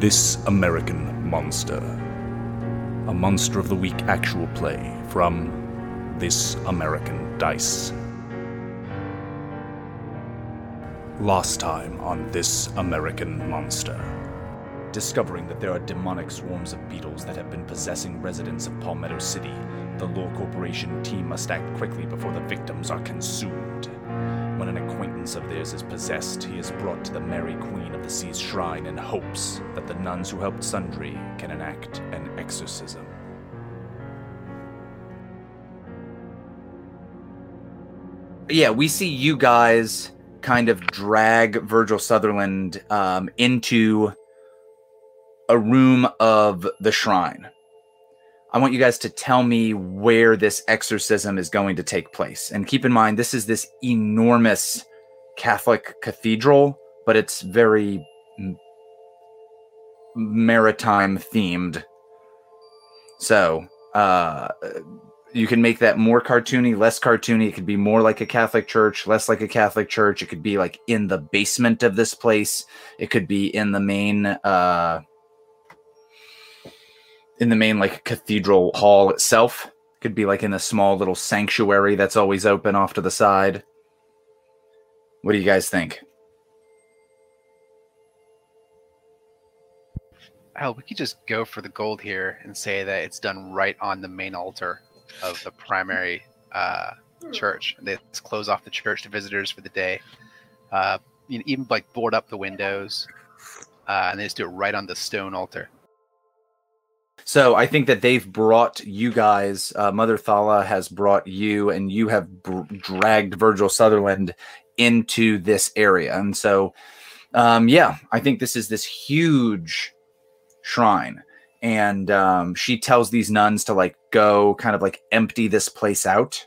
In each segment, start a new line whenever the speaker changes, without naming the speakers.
This American Monster. A Monster of the Week actual play from This American Dice. Last time on This American Monster. Discovering that there are demonic swarms of beetles that have been possessing residents of Palmetto City, the Law Corporation team must act quickly before the victims are consumed. When an acquaintance of theirs is possessed, he is brought to the Mary Queen of the Sea's shrine in hopes that the nuns who helped Sundry can enact an exorcism.
yeah, we see you guys kind of drag Virgil Sutherland um, into a room of the shrine. I want you guys to tell me where this exorcism is going to take place. And keep in mind, this is this enormous Catholic cathedral, but it's very maritime themed. So, uh, you can make that more cartoony, less cartoony. It could be more like a Catholic church, less like a Catholic church. It could be like in the basement of this place. It could be in the main uh in the main like cathedral hall itself. Could be like in a small little sanctuary that's always open off to the side. What do you guys think?
Oh, we could just go for the gold here and say that it's done right on the main altar of the primary uh, church. They close off the church to visitors for the day. Uh, you know, even like board up the windows, uh, and they just do it right on the stone altar.
So I think that they've brought you guys. Uh, Mother Thala has brought you, and you have br- dragged Virgil Sutherland into this area. And so, um, yeah, I think this is this huge shrine, and um, she tells these nuns to like go, kind of like empty this place out.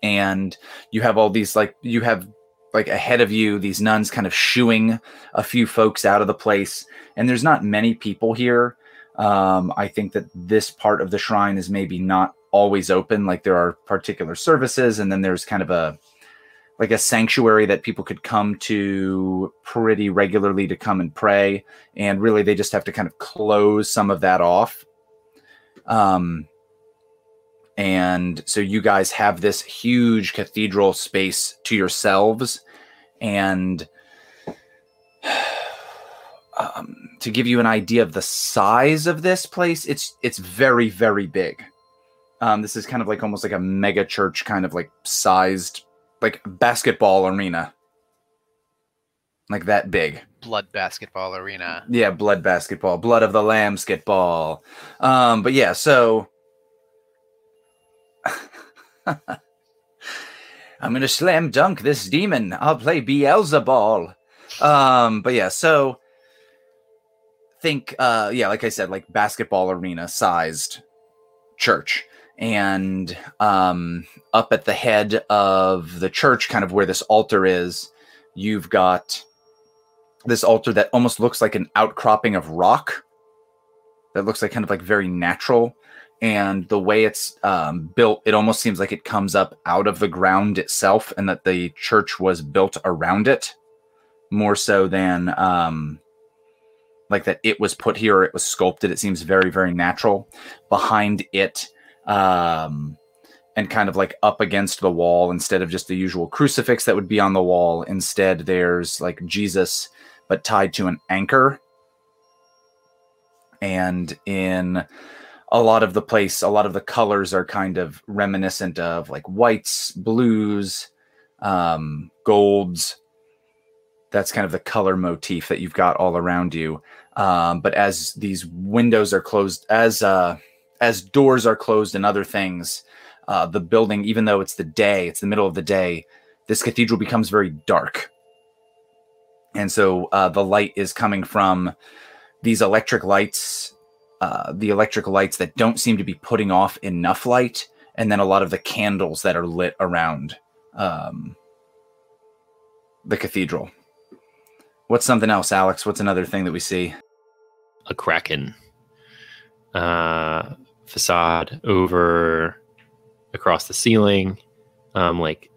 And you have all these like you have like ahead of you these nuns kind of shooing a few folks out of the place and there's not many people here um, I think that this part of the shrine is maybe not always open. Like there are particular services, and then there's kind of a like a sanctuary that people could come to pretty regularly to come and pray. And really, they just have to kind of close some of that off. Um, and so you guys have this huge cathedral space to yourselves, and um, to give you an idea of the size of this place, it's it's very very big. Um, this is kind of like almost like a mega church, kind of like sized, like basketball arena, like that big.
Blood basketball arena.
Yeah, blood basketball, blood of the lamb skitball. Um, but yeah, so I'm gonna slam dunk this demon. I'll play Beelzeball. Um, but yeah, so think uh yeah like i said like basketball arena sized church. And um up at the head of the church kind of where this altar is you've got this altar that almost looks like an outcropping of rock that looks like kind of like very natural. And the way it's um, built it almost seems like it comes up out of the ground itself and that the church was built around it more so than um, like that it was put here it was sculpted. It seems very, very natural. Behind it, um, and kind of like up against the wall instead of just the usual crucifix that would be on the wall. Instead, there's like Jesus, but tied to an anchor. And in a lot of the place, a lot of the colors are kind of reminiscent of like whites, blues, um, golds. That's kind of the color motif that you've got all around you. Um, but as these windows are closed, as uh, as doors are closed and other things, uh, the building, even though it's the day, it's the middle of the day, this cathedral becomes very dark. And so uh, the light is coming from these electric lights, uh, the electric lights that don't seem to be putting off enough light, and then a lot of the candles that are lit around um, the cathedral. What's something else, Alex? What's another thing that we see?
A kraken uh, facade over across the ceiling, um, like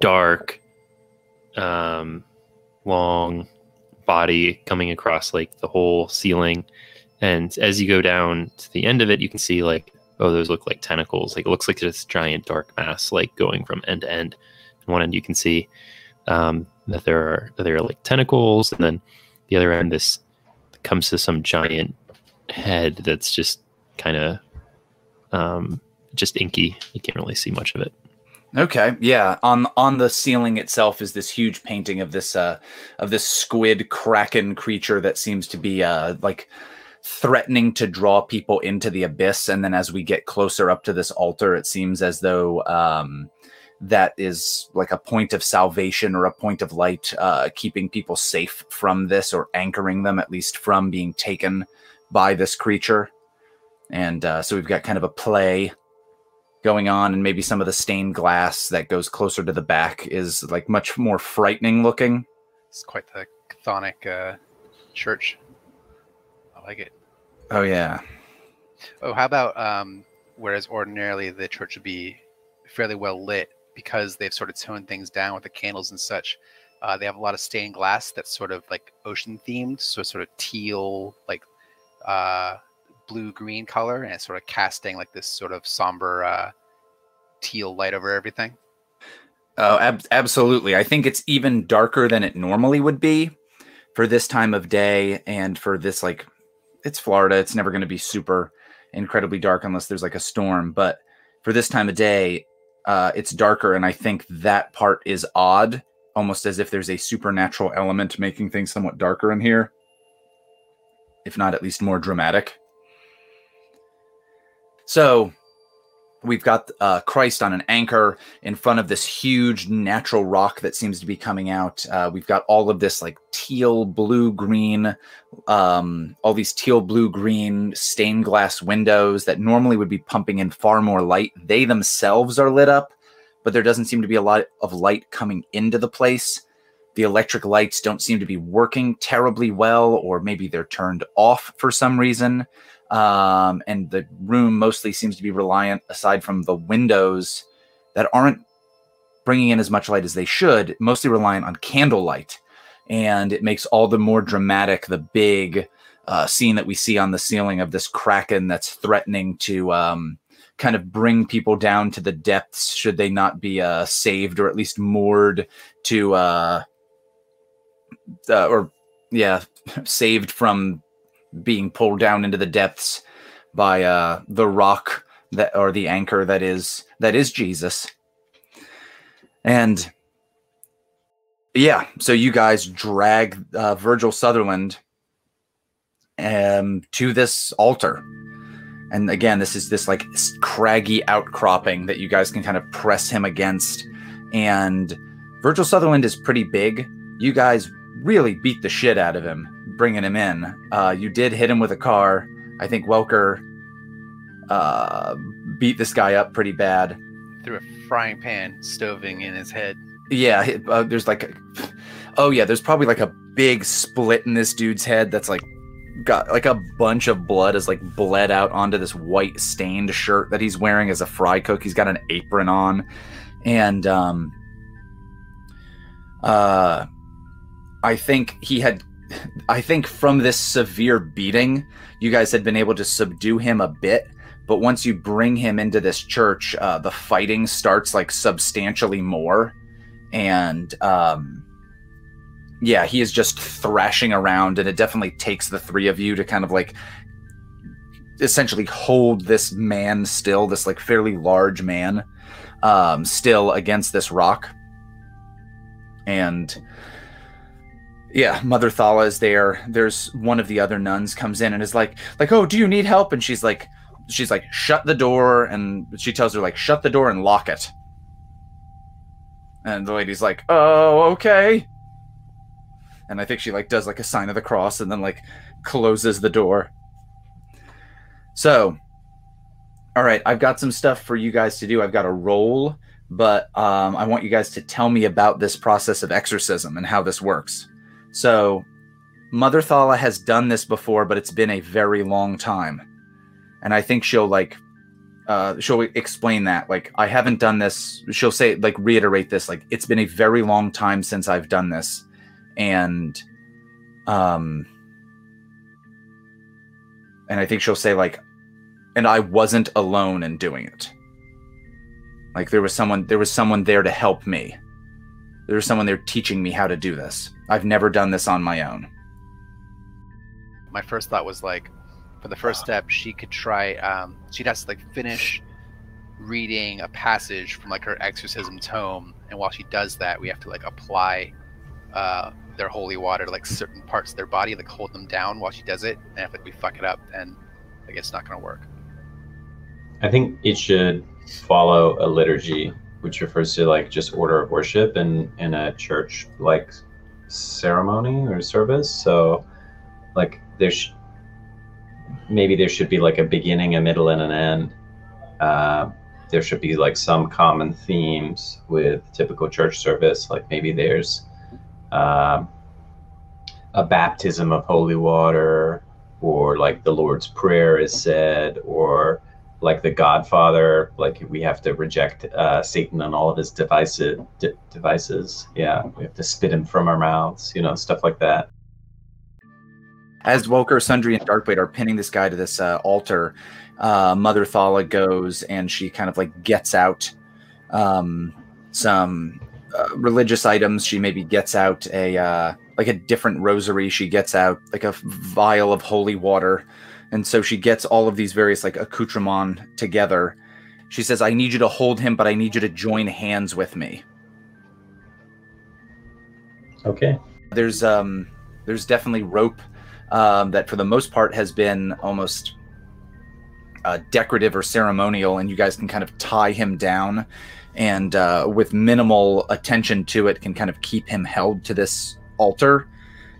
dark, um, long body coming across like the whole ceiling. And as you go down to the end of it, you can see like, oh, those look like tentacles. Like it looks like this giant dark mass, like going from end to end. And one end you can see um, that there are that there are like tentacles, and then the other end this comes to some giant head that's just kind of um, just inky. You can't really see much of it.
Okay, yeah. On on the ceiling itself is this huge painting of this uh of this squid kraken creature that seems to be uh like threatening to draw people into the abyss and then as we get closer up to this altar it seems as though um that is like a point of salvation or a point of light uh keeping people safe from this or anchoring them at least from being taken by this creature and uh so we've got kind of a play going on and maybe some of the stained glass that goes closer to the back is like much more frightening looking
It's quite the chthonic uh, church. I like it.
oh yeah
Oh, how about um, whereas ordinarily the church would be fairly well lit because they've sort of toned things down with the candles and such. Uh, they have a lot of stained glass that's sort of like ocean themed, so sort of teal, like uh, blue green color, and sort of casting like this sort of somber uh, teal light over everything.
Oh, ab- absolutely. I think it's even darker than it normally would be for this time of day and for this like it's Florida. It's never going to be super incredibly dark unless there's like a storm, but for this time of day, uh it's darker and I think that part is odd, almost as if there's a supernatural element making things somewhat darker in here. If not at least more dramatic. So, we've got uh, Christ on an anchor in front of this huge natural rock that seems to be coming out. Uh, we've got all of this like teal, blue, green, um, all these teal, blue, green stained glass windows that normally would be pumping in far more light. They themselves are lit up, but there doesn't seem to be a lot of light coming into the place. The electric lights don't seem to be working terribly well, or maybe they're turned off for some reason um, and the room mostly seems to be reliant, aside from the windows that aren't bringing in as much light as they should, mostly reliant on candlelight, and it makes all the more dramatic the big uh, scene that we see on the ceiling of this kraken that's threatening to um, kind of bring people down to the depths should they not be uh, saved or at least moored to uh, uh, or yeah saved from being pulled down into the depths by uh the rock that or the anchor that is that is Jesus. And yeah, so you guys drag uh, Virgil Sutherland um to this altar. And again, this is this like craggy outcropping that you guys can kind of press him against. And Virgil Sutherland is pretty big. You guys really beat the shit out of him bringing him in. Uh, you did hit him with a car. I think Welker uh, beat this guy up pretty bad.
Through a frying pan stoving in his head.
Yeah, uh, there's like, a, oh yeah, there's probably like a big split in this dude's head that's like got like a bunch of blood is like bled out onto this white stained shirt that he's wearing as a fry cook. He's got an apron on, and um, uh, I think he had I think from this severe beating, you guys had been able to subdue him a bit. But once you bring him into this church, uh, the fighting starts like substantially more. And um, yeah, he is just thrashing around. And it definitely takes the three of you to kind of like essentially hold this man still, this like fairly large man, um, still against this rock. And yeah, Mother Thala is there. There's one of the other nuns comes in and is like, like, oh, do you need help? And she's like, she's like, shut the door, and she tells her like, shut the door and lock it. And the lady's like, oh, okay. And I think she like does like a sign of the cross and then like closes the door. So, all right, I've got some stuff for you guys to do. I've got a roll, but um, I want you guys to tell me about this process of exorcism and how this works. So, Mother Thala has done this before, but it's been a very long time. And I think she'll like uh she'll explain that. Like I haven't done this. She'll say like reiterate this like it's been a very long time since I've done this. And Um, and I think she'll say like, and I wasn't alone in doing it. Like there was someone, there was someone there to help me. There was someone there teaching me how to do this. I've never done this on my own.
My first thought was like, for the first step, she could try. Um, she'd have to like finish reading a passage from like her exorcism tome, and while she does that, we have to like apply uh, their holy water to like certain parts of their body, like hold them down while she does it. And if like we fuck it up, then like it's not gonna work.
I think it should follow a liturgy, which refers to like just order of worship in in a church like ceremony or service. So, like there's maybe there should be like a beginning, a middle, and an end. Uh, there should be like some common themes with typical church service. Like maybe there's uh, a baptism of holy water, or like the Lord's Prayer is said, or like the Godfather, like we have to reject uh, Satan and all of his devices. De- devices, yeah, we have to spit him from our mouths, you know, stuff like that.
As Welker, Sundry, and Darkblade are pinning this guy to this uh, altar, uh, Mother Thala goes and she kind of like gets out um, some uh, religious items. She maybe gets out a uh, like a different rosary. She gets out like a vial of holy water, and so she gets all of these various like accoutrements together. She says, "I need you to hold him, but I need you to join hands with me."
Okay.
There's um, there's definitely rope um, that for the most part has been almost uh, decorative or ceremonial, and you guys can kind of tie him down, and uh, with minimal attention to it, can kind of keep him held to this altar.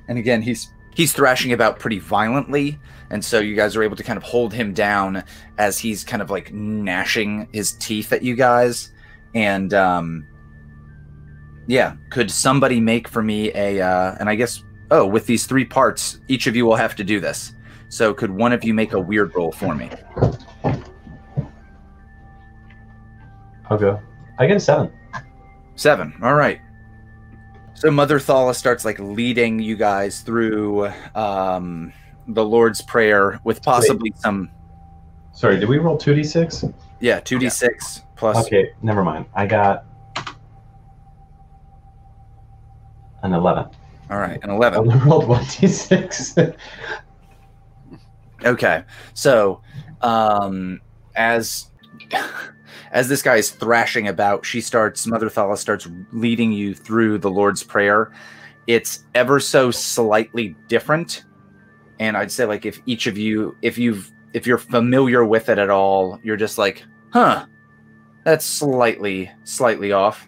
And again, he's he's thrashing about pretty violently, and so you guys are able to kind of hold him down as he's kind of like gnashing his teeth at you guys, and um, yeah, could somebody make for me a uh, and I guess oh with these three parts, each of you will have to do this. So could one of you make a weird roll for me?
I'll go. I get a seven.
Seven. All right. So Mother Thala starts like leading you guys through um, the Lord's Prayer with possibly some
Sorry, did we roll two d six?
yeah two d six plus.
Okay, never mind. I got an eleven.
All right, an eleven.
only rolled one d six.
Okay, so um, as as this guy is thrashing about, she starts. Mother Thala starts leading you through the Lord's Prayer. It's ever so slightly different, and I'd say like if each of you, if you've if you're familiar with it at all, you're just like, huh, that's slightly slightly off.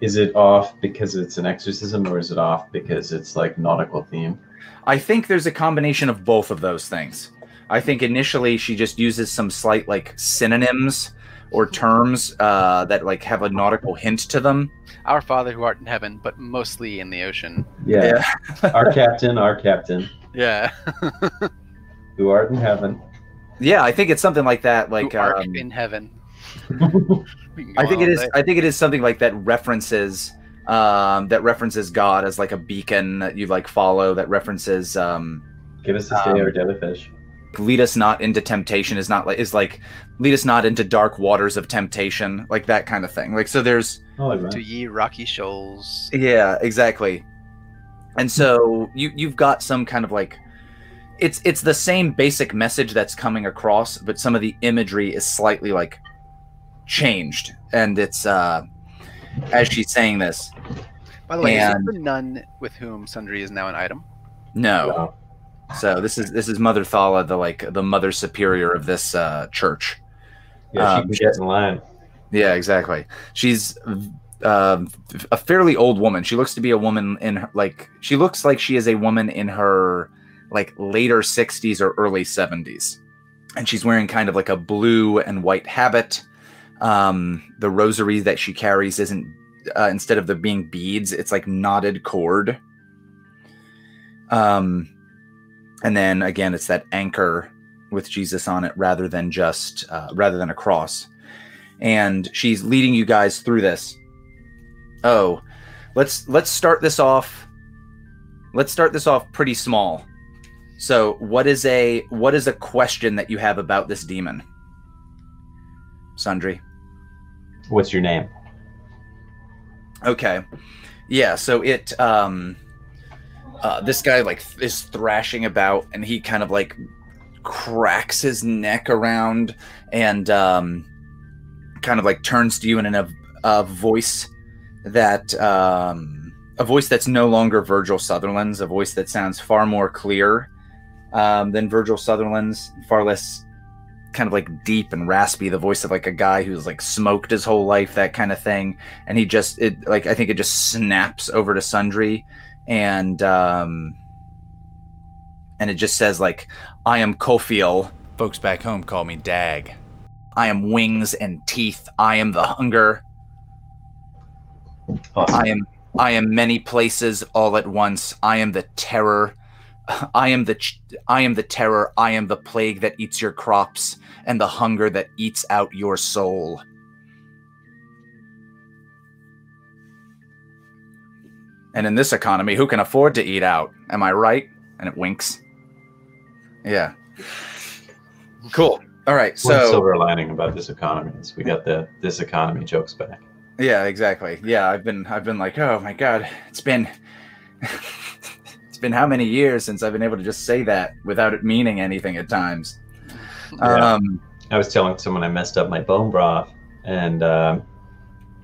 is it off because it's an exorcism, or is it off because it's like nautical theme?
I think there's a combination of both of those things. I think initially she just uses some slight like synonyms or terms uh, that like have a nautical hint to them.
Our Father who art in heaven, but mostly in the ocean.
Yeah. our captain, our captain,
Yeah.
who art in heaven.
Yeah, I think it's something like that. Like
who art
um,
in heaven. We can go
I think
on
it
all
is.
day.
I think it is something like that references um, that references God as like a beacon that you like follow. That references um,
Give us this day
Um,
our daily fish.
Lead us not into temptation is not like is like lead us not into dark waters of temptation like that kind of thing. Like so there's
I like
to ye rocky shoals.
Yeah, exactly. And so you you've got some kind of like it's it's the same basic message that's coming across, but some of the imagery is slightly like changed. And it's uh as she's saying this,
By the way, is
And-
this the nun with whom Sundry is now an item?
no.
Wow.
So this is this is Mother Thala, the like the mother superior of this uh church.
Yeah, she
Um,
can get in line.
Yeah, exactly. She's um, a fairly old woman. She looks to be a woman in her, like she looks like she is a woman in her like later 60s or early 70s. And she's wearing kind of like a blue and white habit. Um, the rosary that she carries isn't uh, instead of there being beads, it's like knotted cord. Um, and then again, it's that anchor with Jesus on it rather than just uh, rather than a cross and she's leading you guys through this. Oh, let's let's start this off. let's start this off pretty small. So, what is a what is a question that you have about this demon? Sundry.
What's your name?
Okay. Yeah, so it um uh this guy like is thrashing about and he kind of like cracks his neck around and um kind of like turns to you in a, a voice that um a voice that's no longer Virgil Sutherland's, a voice that sounds far more clear um, than Virgil Sutherland's, far less kind of like deep and raspy, the voice of like a guy who's like smoked his whole life, that kind of thing. And he just it like I think it just snaps over to Sundry and um and it just says like I am Kofiel,
Folks back home call me Dag.
I am wings and teeth, I am the hunger,
Awesome.
I am I am many places all at once. I am the terror. I am the ch- I am the terror. I am the plague that eats your crops and the hunger that eats out your soul. And in this economy, who can afford to eat out? Am I right? And it winks. Yeah. Cool. All right.
So One
So
silver lining about this economy is we got the this economy jokes back.
Yeah, exactly. Yeah, I've been I've been like, oh my god, it's been it's been how many years since I've been able to just say that without it meaning anything at times.
Yeah.
Um
I was telling someone I messed up my bone broth and um,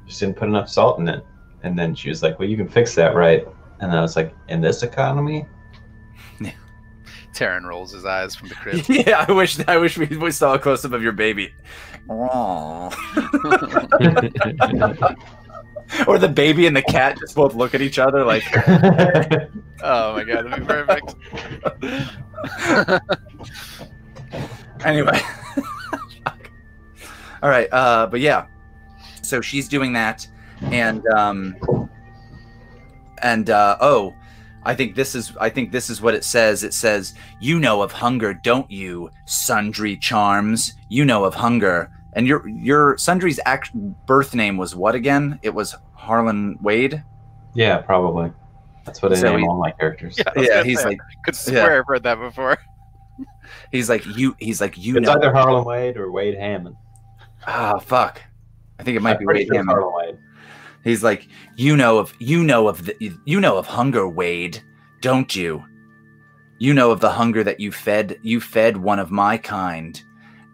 just didn't put enough salt in it. And then she was like, "Well, you can fix that, right?" And I was like, "In this economy?"
Taryn rolls his eyes from the crib.
yeah, I wish I wish we, we saw a close up of your baby. Aww. or the baby and the cat just both look at each other like
oh my god, that'd be perfect.
anyway. All right, uh, but yeah. So she's doing that, and um, and uh, oh, I think this is I think this is what it says. It says, "You know of hunger, don't you, Sundry Charms? You know of hunger." And your your Sundry's act birth name was what again? It was Harlan Wade.
yeah, probably. That's what I
So
name
he-
all my characters.
Yeah,
Yeah, he's
say,
like
could swear I've heard that before.
he's like you he's like you
It's
know.
either Harlan Wade or Wade Hammond.
Ah, fuck. I think it might
I'm
be Wade
sure
Hammond.
Harlan Wade.
He's like, you know of you know of the you know of hunger, Wade, don't you? You know of the hunger that you fed you fed one of my kind.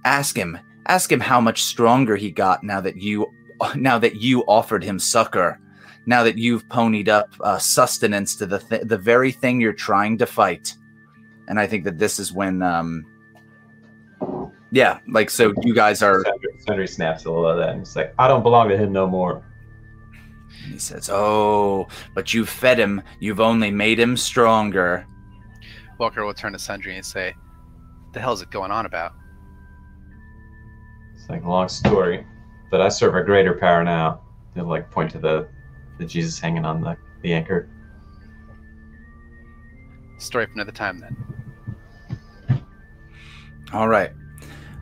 Ask him, ask him how much stronger he got now that you now that you offered him succor. Now that you've ponied up uh, sustenance to the th- the very thing you're trying to fight. And I think that this is when um yeah, like so you guys are
Sundry, snaps a little of that and he's like, I don't belong to him no more.
He says, "Oh, but you've fed him. You've only made him stronger."
Welker will turn to Sundry and say, "The hell's it going on about?"
It's like a long story, but I serve a greater power now. They'll like point to the the Jesus hanging on the, the anchor.
Story for another time, then.
All right,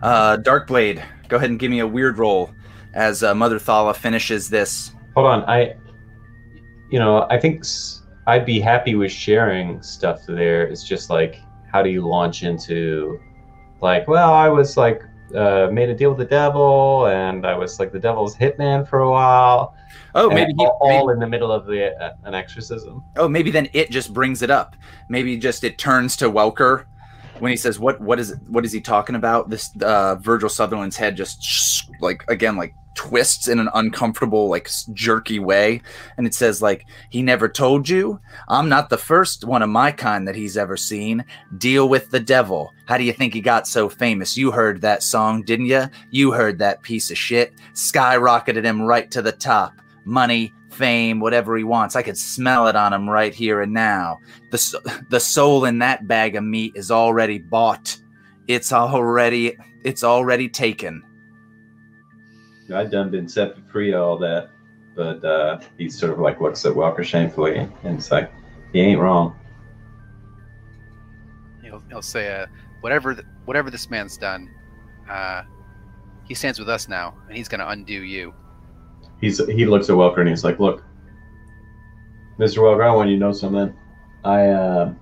uh, Darkblade, go ahead and give me a weird roll as uh, Mother Thala finishes this.
Hold on, I, you know, I think I'd be happy with sharing stuff there. It's just like, how do you launch into, like, well, I was like, uh, made a deal with the devil, and I was like the devil's hitman for a while.
Oh, maybe, he,
all,
maybe
all in the middle of the uh, an exorcism.
oh maybe then it just brings it up. Maybe just it turns to Welker when he says, "What what is what is he talking about?" This uh, Virgil Sutherland's head just sh- like again like twists in an uncomfortable like jerky way, and it says like he never told you. I'm not the first one of my kind that he's ever seen. Deal with the devil. How do you think he got so famous? You heard that song, didn't you? You heard that piece of shit. Skyrocketed him right to the top. Money, fame, whatever he wants. I could smell it on him right here and now. The the soul in that bag of meat is already bought. It's already it's already taken.
I done been set free all that, but uh, he sort of like looks at Welker shamefully, and it's like he ain't wrong.
He'll, he'll say, uh, "Whatever, th- whatever this man's done, uh, he stands with us now, and he's going to undo you."
He's he looks at Welker and he's like, "Look, Mr. Welker, I want you to know something. I uh,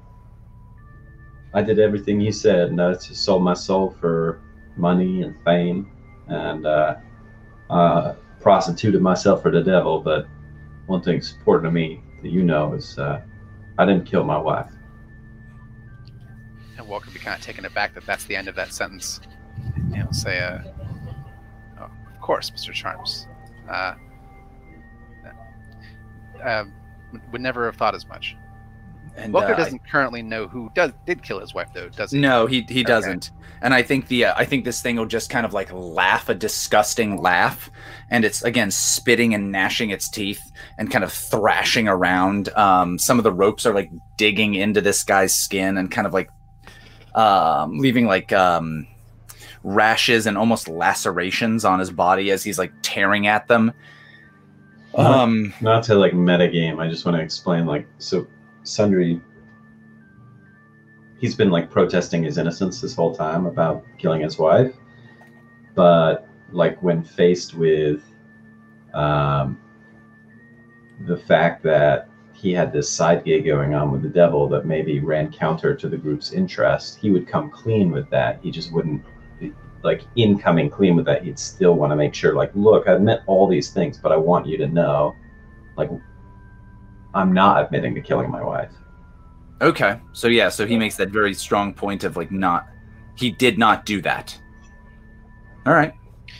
I did everything he said, and I just sold my soul for money and fame, and uh, uh, prostituted myself for the devil. But one thing's important to me that you know is uh, I didn't kill my wife.
And Welker be kind of taken aback that that's the end of that sentence. And he'll say, uh, oh, "Of course, Mr. Charms. Uh, uh, would never have thought as much."
And,
Welker
uh,
doesn't currently know who does did kill his wife, though, does he?
No, he he doesn't. And I think the uh, I think this thing will just kind of like laugh a disgusting laugh, and it's again spitting and gnashing its teeth and kind of thrashing around. Um, some of the ropes are like digging into this guy's skin and kind of like um, leaving like um, rashes and almost lacerations on his body as he's like tearing at them. Um,
Not to like metagame, I just want to explain like so Sundry he's been like protesting his innocence this whole time about killing his wife. But like when faced with um the fact that he had this side gig going on with the devil that maybe ran counter to the group's interest, he would come clean with that. He just wouldn't like in coming clean with that, he'd still want to make sure, like, look, I've admit all these things, but I want you to know, like, I'm not admitting to killing my wife.
Okay. So yeah, so he makes that very strong point of like not he did not do that. All right.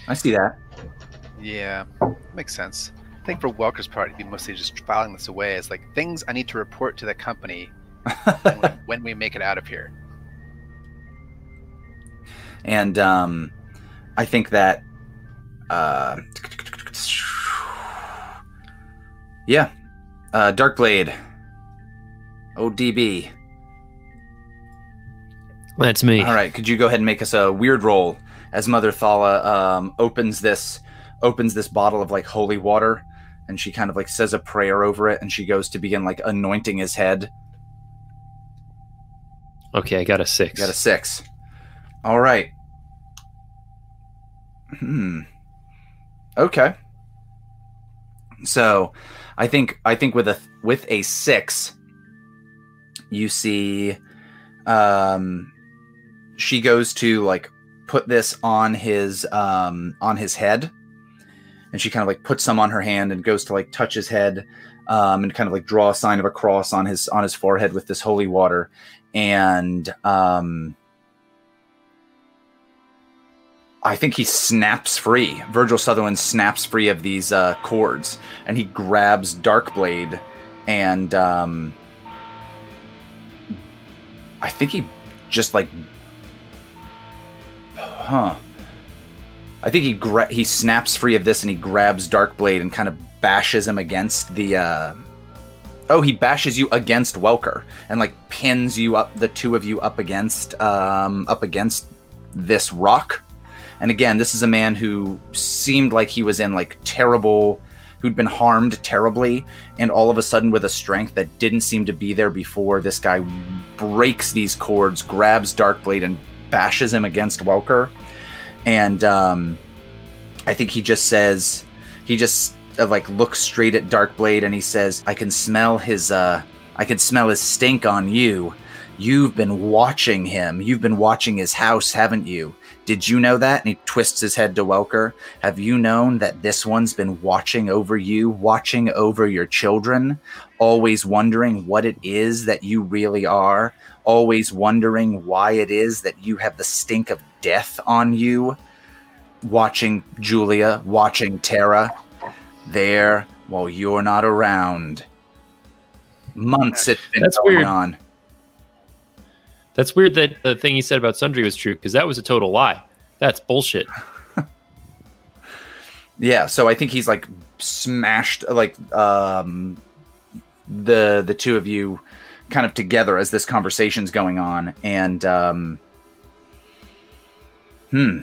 I see that.
Yeah, makes sense. I think for Welker's part, he'd be mostly just filing this away as like things I need to report to the company when, we, when we make it out of here.
and um I think that uh Yeah. Uh Darkblade. ODB.
That's me.
All right, could you go ahead and make us a weird roll as Mother Thala um, opens this opens this bottle of like holy water, and she kind of like says a prayer over it, and she goes to begin like anointing his head.
Okay, I got a six.
Got a six. All right. Hmm. Okay. So, I think I think with a with a six, you see, um, she goes to like put this on his um on his head, and she kind of like puts some on her hand and goes to like touch his head, um, and kind of like draw a sign of a cross on his on his forehead with this holy water, and um. I think he snaps free. Virgil Sutherland snaps free of these uh, cords, and he grabs Darkblade, and um, I think he just like, huh? I think he gra- he snaps free of this, and he grabs Darkblade and kind of bashes him against the. Uh, oh, he bashes you against Welker and like pins you up, the two of you up against um, up against this rock. And again, this is a man who seemed like he was in like terrible, who'd been harmed terribly, and all of a sudden, with a strength that didn't seem to be there before, this guy breaks these cords, grabs Darkblade, and bashes him against Welker. And um, I think he just says, he just uh, like looks straight at Darkblade, and he says, "I can smell his, uh, I can smell his stink on you. You've been watching him. You've been watching his house, haven't you?" Did you know that? And he twists his head to Welker. Have you known that this one's been watching over you, watching over your children, always wondering what it is that you really are, always wondering why it is that you have the stink of death on you, watching Julia, watching Tara, there while you're not around. Months it's been
That's
going
weird.
on.
That's weird that the thing he said about Sundry was true because that was a total lie. That's bullshit.
Yeah, so I think he's like smashed like um the the two of you kind of together as this conversation's going on and um hmm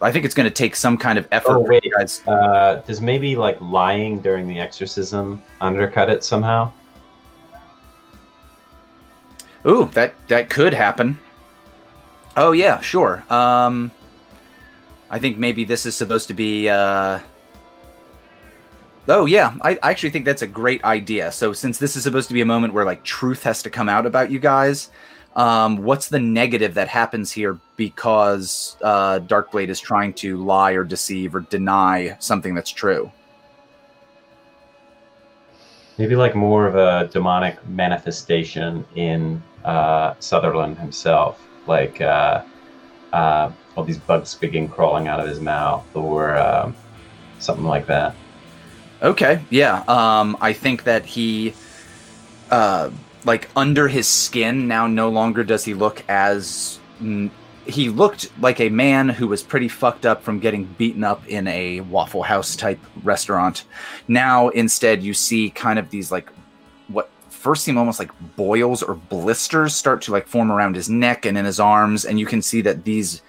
I think it's going to take some kind of effort
Oh, wait.
guys.
Uh, does maybe like lying during the exorcism undercut it somehow?
Ooh, that that could happen. Oh yeah, sure. Um I think maybe this is supposed to be uh Oh yeah, I, I actually think that's a great idea. So since this is supposed to be a moment where like truth has to come out about you guys, um, what's the negative that happens here because uh, Darkblade is trying to lie or deceive or deny something that's true?
Maybe like more of a demonic manifestation in uh, Sutherland himself, like uh, uh, all these bugs begin crawling out of his mouth, or um, something like that.
Okay, yeah. Um, I think that he, uh, like under his skin now, no longer does he look as. mm, He looked like a man who was pretty fucked up from getting beaten up in a Waffle House type restaurant. Now, instead, you see kind of these like first seem almost like boils or blisters start to like form around his neck and in his arms, and you can see that these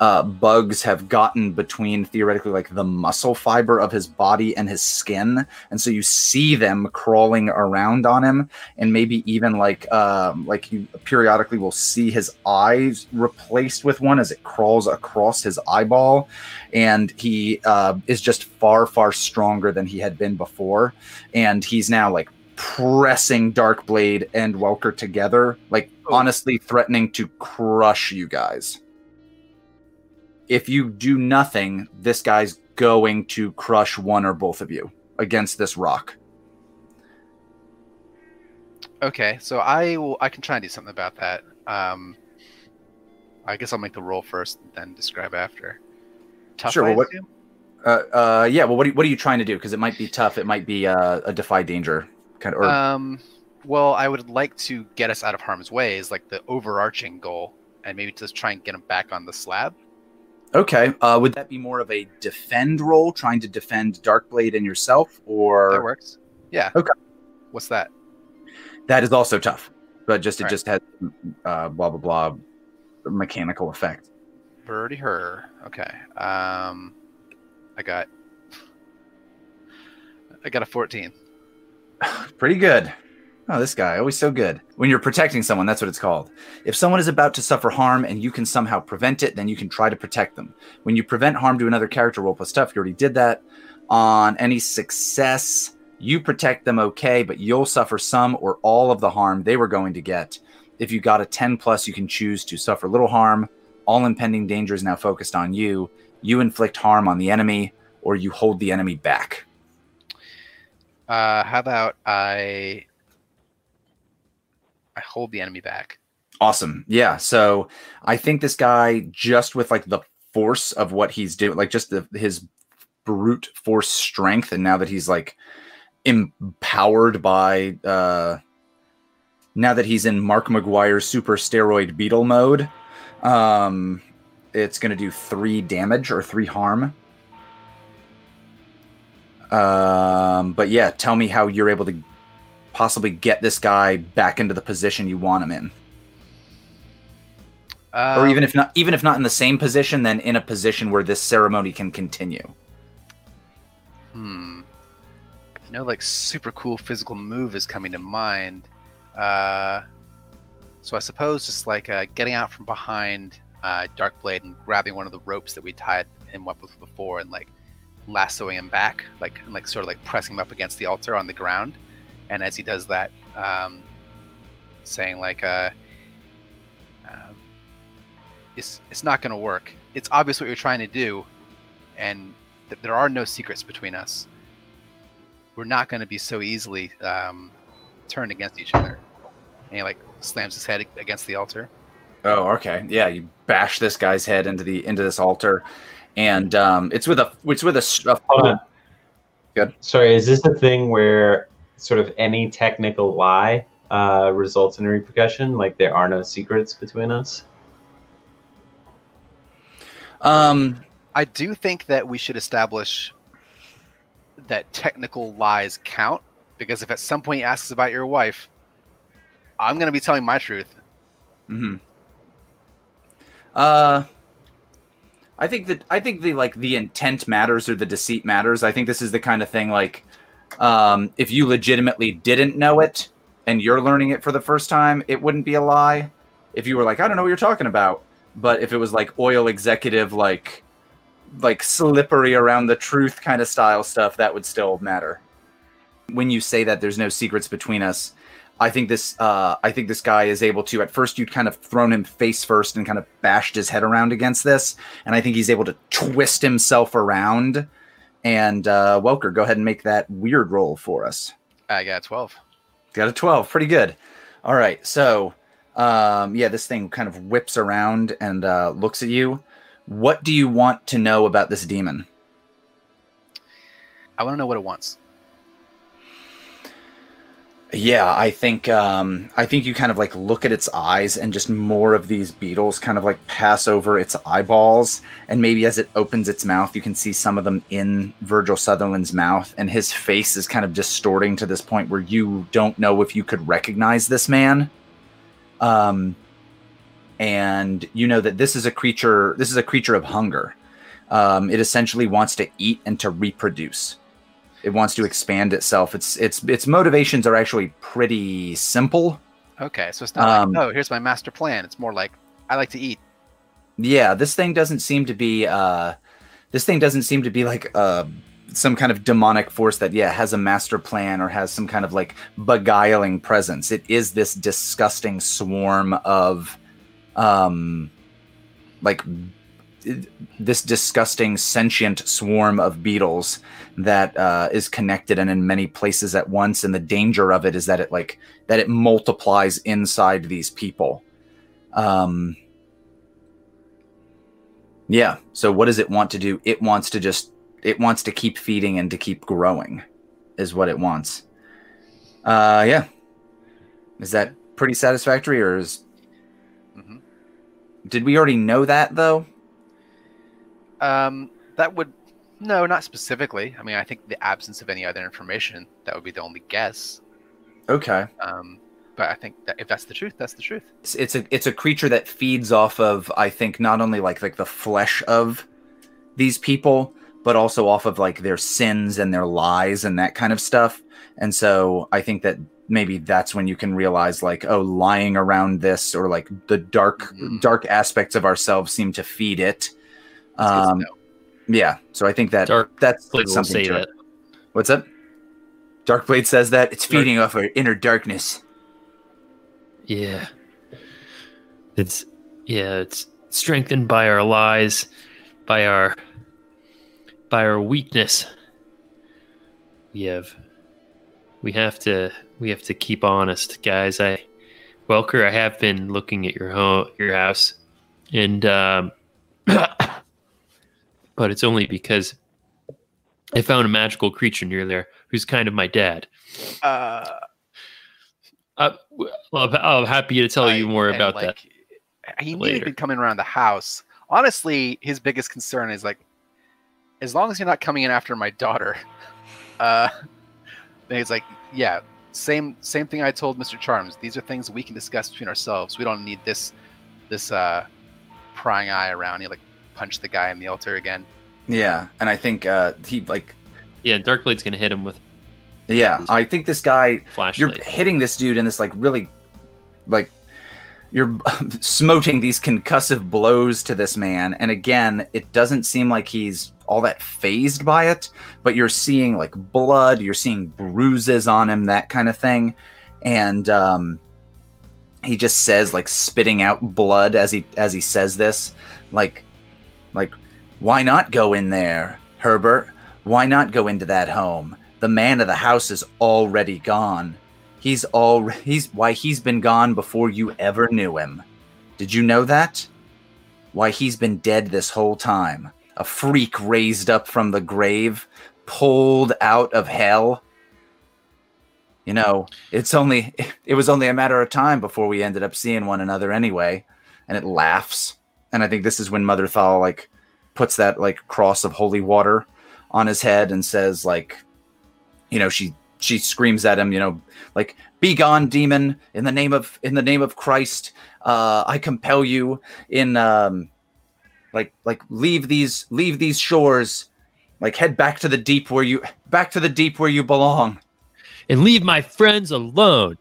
uh, bugs have gotten between theoretically like the muscle fiber of his body and his skin, and so you see them crawling around on him, and maybe even like um, like you periodically will see his eyes replaced with one as it crawls across his eyeball, and he uh, is just far far stronger than he had been before, and he's now like pressing Darkblade and Welker together, like honestly threatening to crush you guys if you do nothing, this guy's going to crush one or both of you against this rock.
Okay, so I will. I can try and do something about that. Um, I guess I'll make the roll first, then describe after. Tough,
Sure, well, what-? Uh, uh, yeah. Well, what are you, what are you trying to do? Because it might be tough. It might be uh, a defy danger kind of. Or,
Um, well, I would like to get us out of harm's way is like the overarching goal, and maybe just try and get him back on the slab.
okay. Uh, would that be more of a defend role, trying to defend Darkblade and yourself, or
that works. Yeah.
Okay.
What's that?
that is also tough? But just it
Right.
just has uh, blah blah blah mechanical effect.
Birdie her. Okay. Um, I got. I got a fourteen.
Pretty good. Oh, this guy, always so good. When you're protecting someone, that's what it's called. If someone is about to suffer harm and you can somehow prevent it, then you can try to protect them. When you prevent harm to another character, roll plus tough, you already did that. On any success, you protect them okay, but you'll suffer some or all of the harm they were going to get. If you got a 10 plus, you can choose to suffer little harm. All impending danger is now focused on you. You inflict harm on the enemy, or you hold the enemy back.
Uh, how about I? I hold the enemy back.
Awesome. Yeah. So I think this guy, just with like the force of what he's doing, like just the, his brute force strength, and now that he's like empowered by, uh, now that he's in Mark McGwire's super steroid beetle mode, um, it's to do three damage or three harm. Um, but yeah, tell me how you're able to possibly get this guy back into the position you want him in or
Um,
even if not even if not in the same position then in a position where this ceremony can continue
Hmm. No, like super cool physical move is coming to mind. Uh, so I suppose just like uh, getting out from behind uh, Darkblade and grabbing one of the ropes that we tied him up with before and like lassoing him back, like like sort of like pressing him up against the altar on the ground. And as he does that, um, saying like, uh, um, "It's it's not going to work. It's obvious what you're trying to do, and th- there are no secrets between us. We're not going to be so easily um, turned against each other. And he like slams his head against the altar.
oh okay yeah you bash this guy's head into the into this altar and um it's with a it's with a.
Hold on.
Good.
Sorry, is this a thing where sort of any technical lie uh, results in a repercussion? Like there are no secrets between us?
um
I do think that we should establish that technical lies count because if at some point he asks about your wife, I'm going to be telling my truth.
mhm. uh i think that i think the like the intent matters or the deceit matters i think this is the kind of thing like um if you legitimately didn't know it and you're learning it for the first time it wouldn't be a lie if you were like i don't know what you're talking about but if it was like oil executive like like slippery around the truth kind of style stuff, that would still matter. When you say that there's no secrets between us, I think this uh, I think this guy is able to. At first, you'd kind of thrown him face first and kind of bashed his head around against this, and I think he's able to twist himself around. And uh, Welker, go ahead and make that weird roll for us.
I got a 12.
Got a 12. Pretty good. All right. So, um, yeah, this thing kind of whips around and uh, looks at you. What do you want to know about this demon?
I want to know what it wants.
Yeah, I think um, I think you kind of like look at its eyes and just more of these beetles kind of like pass over its eyeballs, and maybe as it opens its mouth, you can see some of them in Virgil Sutherland's mouth, and his face is kind of distorting to this point where you don't know if you could recognize this man. Um, and you know that this is a creature. This is a creature of hunger. Um, it essentially wants to eat and to reproduce it wants to expand itself. Its its its motivations are actually pretty simple.
Okay, so it's not
Um,
like, oh, here's my master plan. It's more like, I like to eat.
Yeah, this thing doesn't seem to be uh this thing doesn't seem to be like uh some kind of demonic force that yeah has a master plan or has some kind of like beguiling presence. It is this disgusting swarm of um like this disgusting sentient swarm of beetles that uh, is connected and in many places at once and the danger of it is that it like that it multiplies inside these people. Um yeah so what does it want to do? It wants to just it wants to keep feeding and to keep growing is what it wants. Uh yeah. Is that pretty satisfactory or is
hmm
did we already know that though
Um, that would no, not specifically. I mean, I think the absence of any other information that would be the only guess.
okay
Um, but I think that if that's the truth, that's the truth.
it's, it's a it's a creature that feeds off of I think not only like like the flesh of these people, but also off of like their sins and their lies and that kind of stuff. And so I think that maybe that's when you can realize like oh lying around this or like the dark
Mhm.
dark aspects of ourselves seem to feed it.
That's good to
Um, yeah, so I think that
Dark
that's
Blade will
something
say
to
that.
it. What's that? Darkblade says that it's
Dark-
feeding off our inner darkness.
Yeah. It's yeah, it's strengthened by our lies, by our by our weakness. We have we have to we have to keep honest, guys. I Welker, I have been looking at your home your house and um but it's only because I found a magical creature near there who's kind of my dad.
Uh,
Uh, well, I'm, I'm happy to tell you more about that.
He needed to be coming around the house. Honestly, his biggest concern is like, as long as you're not coming in after my daughter, uh, then he's like, yeah, same same thing I told Mr. Charms. These are things we can discuss between ourselves. We don't need this this uh, prying eye around. He like punched the guy in the altar again.
Yeah, and I think uh he like
Yeah, Darkblade's gonna hit him with
yeah, I think this guy
Flashlight.
you're hitting this dude in this like really like you're smoting these concussive blows to this man and again it doesn't seem like he's all that phased by it but you're seeing like blood you're seeing bruises on him that kind of thing and um he just says like spitting out blood as he as he says this like like why not go in there herbert why not go into that home the man of the house is already gone He's all he's why he's been gone before you ever knew him. Did you know that? Why he's been dead this whole time. A freak raised up from the grave, pulled out of hell. You know, it's only it was only a matter of time before we ended up seeing one another anyway. And it laughs. And I think this is when Mother Thal like puts that like cross of holy water on his head and says like you know, she she screams at him, you know, like be gone demon in the name of in the name of christ. Uh i compel you in um like like leave these leave these shores. Like head back to the deep where you back to the deep where you belong.
And leave my friends alone.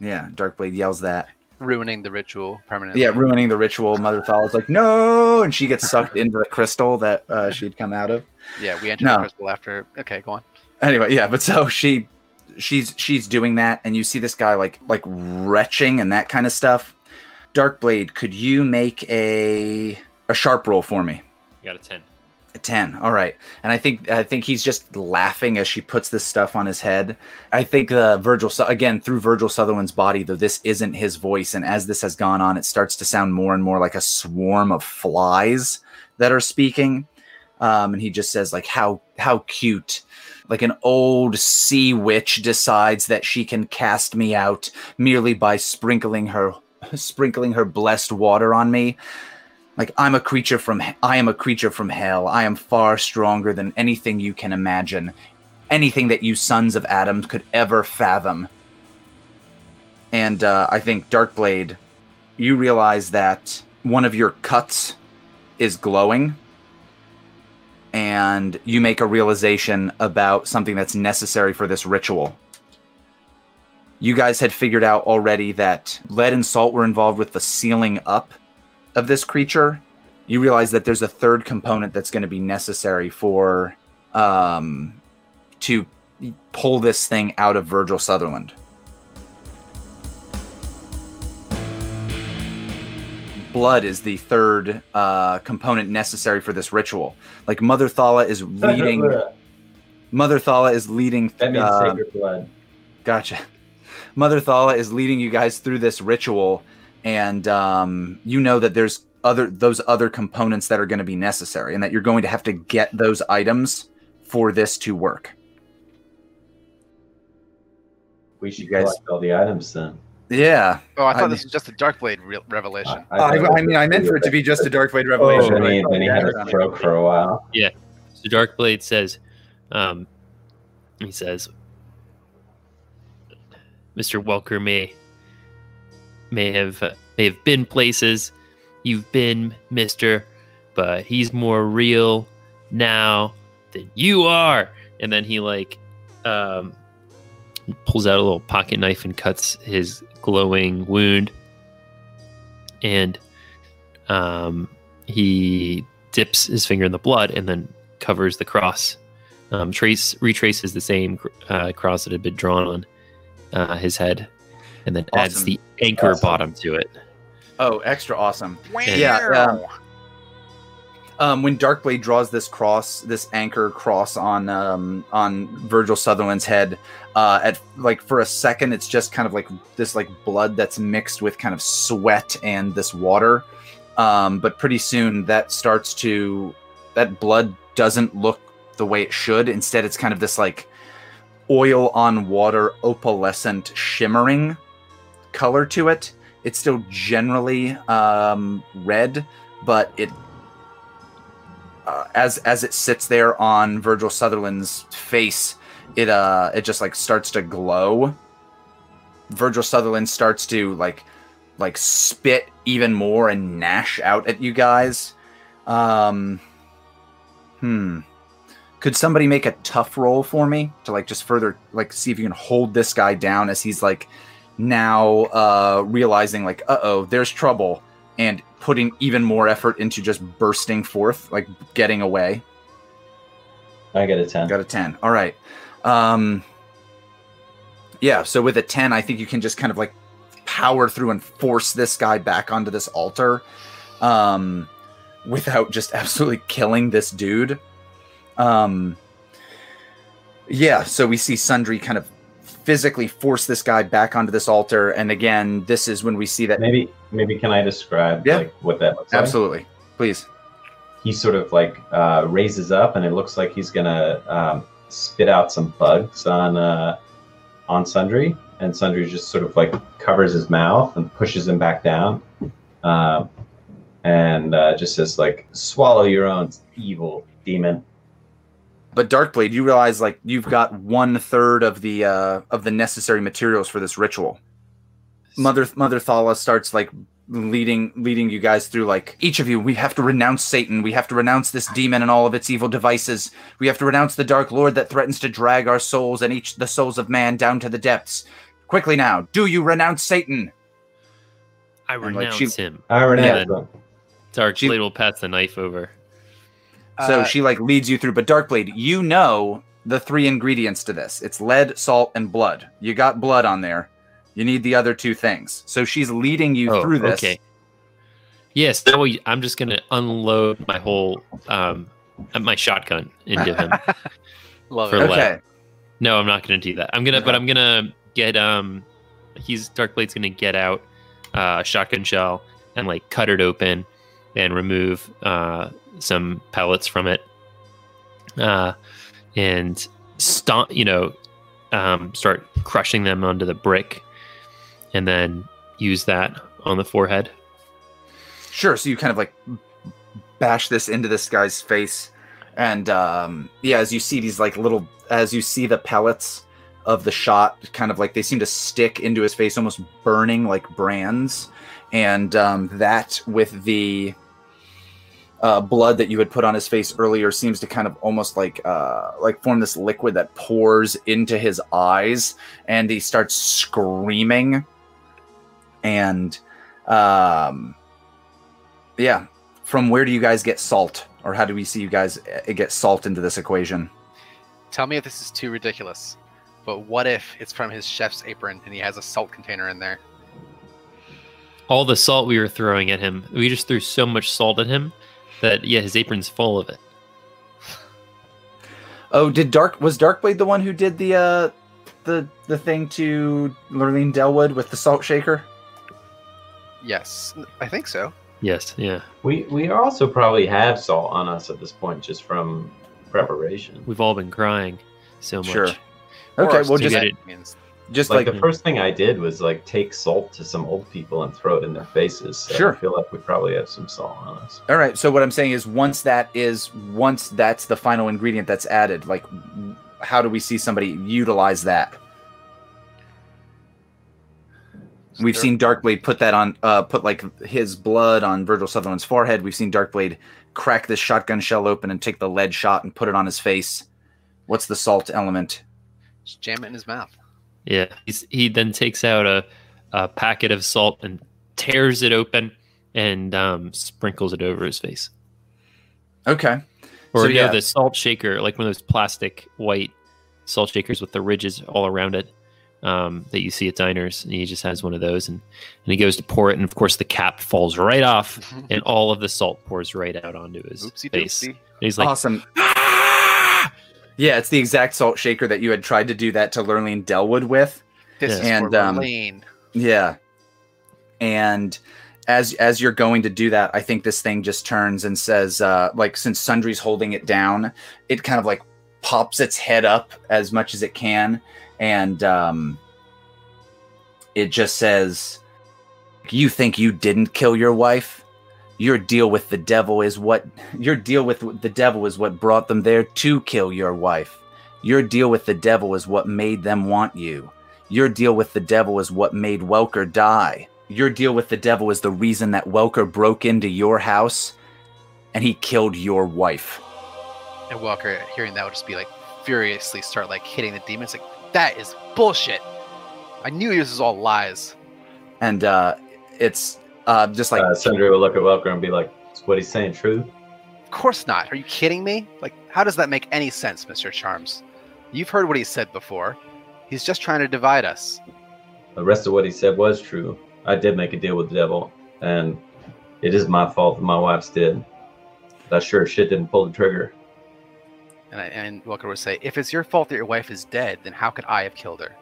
yeah darkblade yells that
ruining the ritual permanently.
Yeah, ruining the ritual. Mother Thala's like, no, and she gets sucked into the crystal that uh, she'd come out of.
Yeah, we entered
No.
the crystal after. Okay, go on.
Anyway, yeah, but so she, she's she's doing that, and you see this guy like like retching and that kind of stuff. Darkblade, could you make a a sharp roll for me?
You got a 10.
A 10 all right. And i think i think he's just laughing as she puts this stuff on his head. I think uh, virgil again through virgil sutherland's body though this isn't his voice and as this has gone on it starts to sound more and more like a swarm of flies that are speaking. Um, and he just says like how how cute. Like an old sea witch decides that she can cast me out merely by sprinkling her sprinkling her blessed water on me like i'm a creature from i am a creature from hell. I am far stronger than anything you can imagine. Anything that you sons of adam could ever fathom. And uh, i think darkblade you realize that one of your cuts is glowing. And you make a realization about something that's necessary for this ritual. You guys had figured out already that lead and salt were involved with the sealing up of this creature, you realize that there's a third component that's going to be necessary for um, to pull this thing out of Virgil Sutherland. Blood is the third uh, component necessary for this ritual. Like Mother Thala is leading. Mother Thala is leading.
that means
uh,
sacred blood.
Gotcha. Mother Thala is leading you guys through this ritual, and um, you know that there's other those other components that are going to be necessary, and that you're going to have to get those items for this to work.
We should
you guys-
collect all the items then.
Yeah,
Oh, I thought
I
this was just a Darkblade re- revelation.
I, I mean, I meant for it to be just a Dark Blade
Oh,
revelation.
then he, then he had a stroke for a while. Yeah.
So Darkblade says, um, he says, Mr. Welker may may have may have been places you've been, Mister, but he's more real now than you are. And then he like um, pulls out a little pocket knife and cuts his glowing wound, and um, he dips his finger in the blood and then covers the cross. Um, trace retraces the same uh, cross that had been drawn on uh, his head, and then adds the anchor
Awesome.
bottom to it.
Oh, extra awesome. Yeah, um, um, when Darkblade draws this cross, this anchor cross on um, on Virgil Sutherland's head, uh, at like for a second, it's just kind of like this like blood that's mixed with kind of sweat and this water. Um, but pretty soon that starts to that blood doesn't look the way it should. Instead, it's kind of this like oil on water, opalescent, shimmering color to it. It's still generally um, red, but it uh, as as it sits there on Virgil Sutherland's face, it uh it just like starts to glow. Virgil Sutherland starts to like like spit even more and gnash out at you guys. Um hmm. Could somebody make a tough roll for me to like just further like see if you can hold this guy down as he's like now uh realizing like uh-oh, there's trouble and putting even more effort into just bursting forth, like getting away.
I got a 10.
Got a 10. All right. Um Yeah, so with a 10, I think you can just kind of like power through and force this guy back onto this altar um without just absolutely killing this dude. Um Yeah, so we see Sundry kind of physically force this guy back onto this altar and again, this is when we see that
Maybe maybe can I describe
Yeah.
like what that looks like?
Absolutely. Please.
He sort of like uh, raises up, and it looks like he's gonna um, spit out some bugs on uh, on Sundry, and Sundry just sort of like covers his mouth and pushes him back down, uh, and uh, just says like, "Swallow your own evil demon."
But Darkblade, you realize like you've got one third of the uh of the necessary materials for this ritual. Mother Mother Thala starts like leading leading you guys through like each of you we have to renounce Satan we have to renounce this demon and all of its evil devices we have to renounce the dark lord that threatens to drag our souls and each the souls of man down to the depths quickly now do you renounce Satan
I
And, like,
renounce
she-
him.
I already
Yeah.
have.
Dark
she-
Blade will pass the knife over.
So
Uh,
she like leads you through, but Darkblade, you know the three ingredients to this. It's lead, salt, and blood. You got blood on there. You need the other two things. So she's leading you
Oh,
through this.
okay. Yes, that way I'm just gonna unload my whole um my shotgun into him.
Love
For
it.
lead.
Okay.
no, I'm not gonna do that. I'm gonna, but I'm gonna get um, he's Darkblade's gonna get out uh, a shotgun shell and like cut it open and remove uh some pellets from it, uh, and stomp, you know, um, start crushing them onto the brick, and then use that on the forehead.
Sure. So you kind of like bash this into this guy's face, and um, yeah, as you see these like little, as you see the pellets of the shot, kind of like they seem to stick into his face, almost burning like brands, and um, that with the uh, blood that you had put on his face earlier seems to kind of almost like uh, like form this liquid that pours into his eyes, and he starts screaming, and um, yeah. From where do you guys get salt, or how do we see you guys uh, get salt into this equation?
Tell me if this is too ridiculous, but what if it's from his chef's apron and he has a salt container in there?
All the salt we were throwing at him, we just threw so much salt at him that yeah, his apron's full of it.
Oh, did Dark was Darkblade the one who did the uh the the thing to Lurleen Delwood with the salt shaker?
Yes, I think so.
Yes, yeah.
We we also probably have salt on us at this point, just from preparation.
We've all been crying so much.
Sure. Okay, well
to
just
get it-
means
just
Like,
like,
the first thing I did was like take salt to some old people and throw it in their faces. So
Sure.
I feel like we probably have some salt on us.
all right. So what I'm saying is once that is once that's the final ingredient that's added, like how do we see somebody utilize that? We've
Sure.
seen Darkblade put that on, uh, put like his blood on Virgil Sutherland's forehead. We've seen Darkblade crack this shotgun shell open and take the lead shot and put it on his face. What's the salt element?
Just jam it in his mouth.
Yeah. He's, he then takes out a, a packet of salt and tears it open and um, sprinkles it over his face.
Okay.
Or
So,
you
yeah.
know, the salt shaker, like one of those plastic white salt shakers with the ridges all around it um, that you see at diners. And he just has one of those and, and he goes to pour it. And of course, the cap falls right off and all of the salt pours right out onto his
Oopsie
face. And he's like,
awesome. Yeah, it's the exact salt shaker that you had tried to do that to Lurleen Delwood with.
This
Yeah.
is
And, um,
Marlene.
Yeah. And as as you're going to do that, I think this thing just turns and says, uh, like since Sundry's holding it down, it kind of like pops its head up as much as it can, and um, it just says, "You think you didn't kill your wife? Your deal with the devil is what your deal with the devil is what brought them there to kill your wife. Your deal with the devil is what made them want you." Your deal with the devil is what made Welker die. Your deal with the devil is the reason that Welker broke into your house and he killed your wife.
And Welker, hearing that, would just be like furiously start like hitting the demons. Like that is bullshit. I knew this was all lies.
And uh, it's uh, just like,
uh, Sundry will look at Welker and be like, "Is what he's saying true?"
Of course not. Are you kidding me? Like, how does that make any sense, Mister Charms? You've heard what he said before. He's just trying to divide us.
The rest of what he said was true. I did make a deal with the devil, and it is my fault that my wife's dead. But I sure shit didn't pull the trigger.
And, I, and Welker would say, if it's your fault that your wife is dead, then how could I have killed her?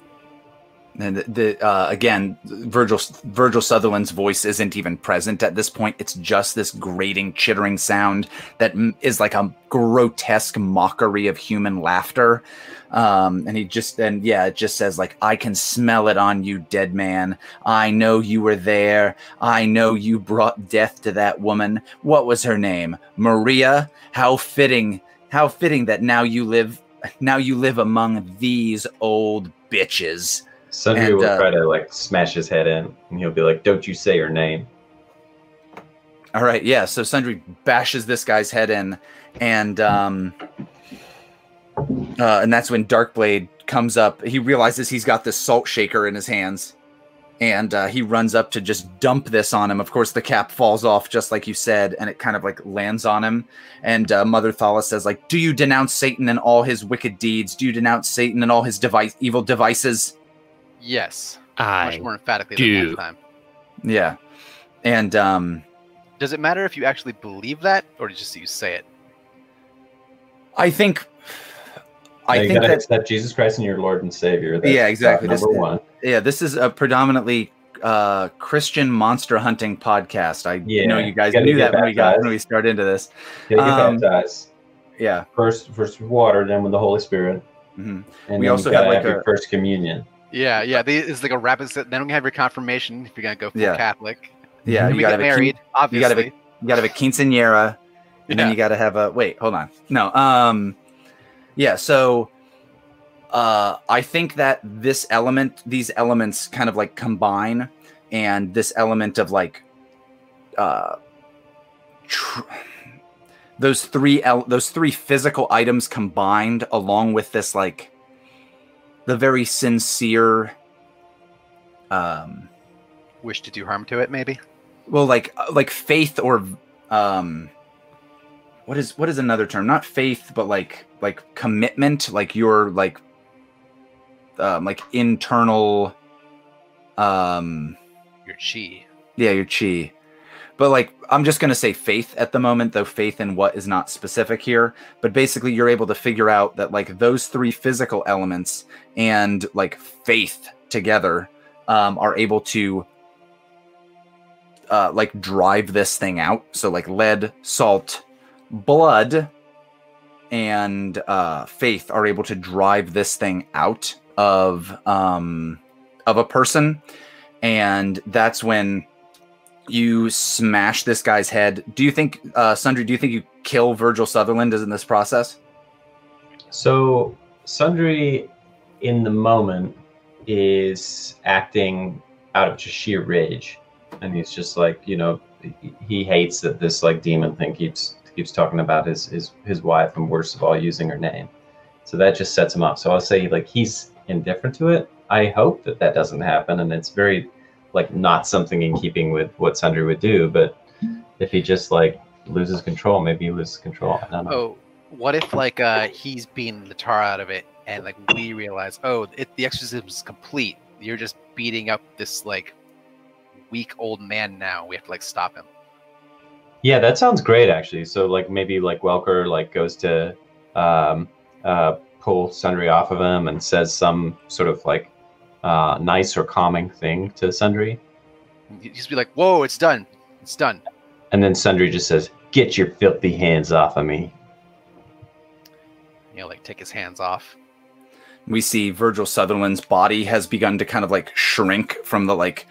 And the, uh, again, Virgil Virgil Sutherland's voice isn't even present at this point. It's just this grating, chittering sound that is like a grotesque mockery of human laughter. Um, and he just and yeah, it just says like, "I can smell it on you, dead man. I know you were there. I know you brought death to that woman. What was her name? Maria. How fitting. How fitting that now you live." Now you live among these old bitches.
Sundry
And,
will
uh,
try to like smash his head in, and he'll be like, "Don't you say her name."
All right, yeah. So Sundry bashes this guy's head in, and um, uh, and that's when Darkblade comes up. He realizes he's got this salt shaker in his hands, and uh, he runs up to just dump this on him. Of course, the cap falls off just like you said, and it kind of like lands on him. And uh, Mother Thala says, "Like, do you denounce Satan and all his wicked deeds? Do you denounce Satan and all his device evil devices?"
Yes. Much
I
more emphatically
do.
than last time.
Yeah, and um,
Does it matter if you actually believe that, or just you say it?
I think, I
you
think
gotta
that
accept Jesus Christ and your Lord and Savior. That's
Yeah, exactly.
step
This-
Number one.
yeah, this is a predominantly uh, Christian monster hunting podcast. I
Yeah,
know you guys
gotta
knew
get
that when we got when we started into this.
Gotta get
Um,
baptized
Yeah.
first, first water, then with the Holy Spirit,
mhm.
and
We also
you
have,
gotta
like,
have your
a-
first communion.
Yeah, yeah. They, it's like a rapid. set- Then we have your confirmation if you're gonna go full
Yeah.
Catholic.
Yeah, you
we
got to
get married.
quin-
obviously.
you gotta have you got to have a quinceanera, and then you got to have a wait. Hold on. No. Um. Yeah. So. Uh, I think that this element, these elements, kind of like combine, and this element of like, uh, tr- those three el- those three physical items combined, along with this like, the very sincere, um,
wish to do harm to it, maybe.
well like uh, like faith or um what is what is another term not faith but like like commitment like your like um like internal um
Your chi.
yeah your chi but like i'm just going to say faith at the moment though faith in what is not specific here. But basically you're able to figure out that like those three physical elements and like faith together um, are able to uh, like drive this thing out. So like lead salt blood and uh, faith are able to drive this thing out of um, of a person. And that's when you smash this guy's head. Do you think, uh, Sundry? Do you think you kill Virgil Sutherland in this process?
So Sundry, in the moment, is acting out of just sheer rage, and he's just like, you know, he- hates that this like demon thing keeps keeps talking about his his his wife, and worst of all, using her name. So that just sets him up. So I'll say like he's indifferent to it. I hope that that doesn't happen, and it's very like not something in keeping with what Sundry would do. But if he just like loses control, maybe he loses control. I don't know.
Oh, what if like uh he's beating the tar out of it, and like we realize, oh, it, the is complete. You're just beating up this like weak old man now. We have to like stop him.
Yeah, that sounds great actually. So like maybe like Welker like goes to um, uh, pull Sundry off of him and says some sort of like uh, nice or calming thing to Sundry,
You just be like, whoa, it's done. It's done.
and then Sundry just says, "Get your filthy hands off of me."
You know, like take his hands off.
We see Virgil Sutherland's body has begun to kind of like shrink from the like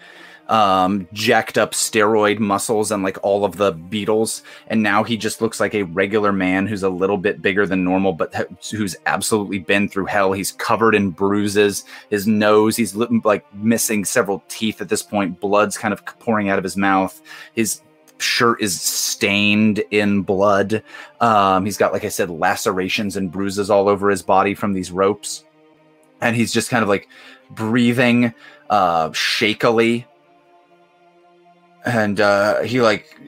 um jacked up steroid muscles and like all of the beetles. And now he just looks like a regular man who's a little bit bigger than normal but who's absolutely been through hell. He's covered in bruises. His nose he's li- like missing several teeth at this point. Blood's kind of pouring out of his mouth. His shirt is stained in blood. Um he's got like i said lacerations and bruises all over his body from these ropes. And he's just kind of like breathing uh shakily and uh he like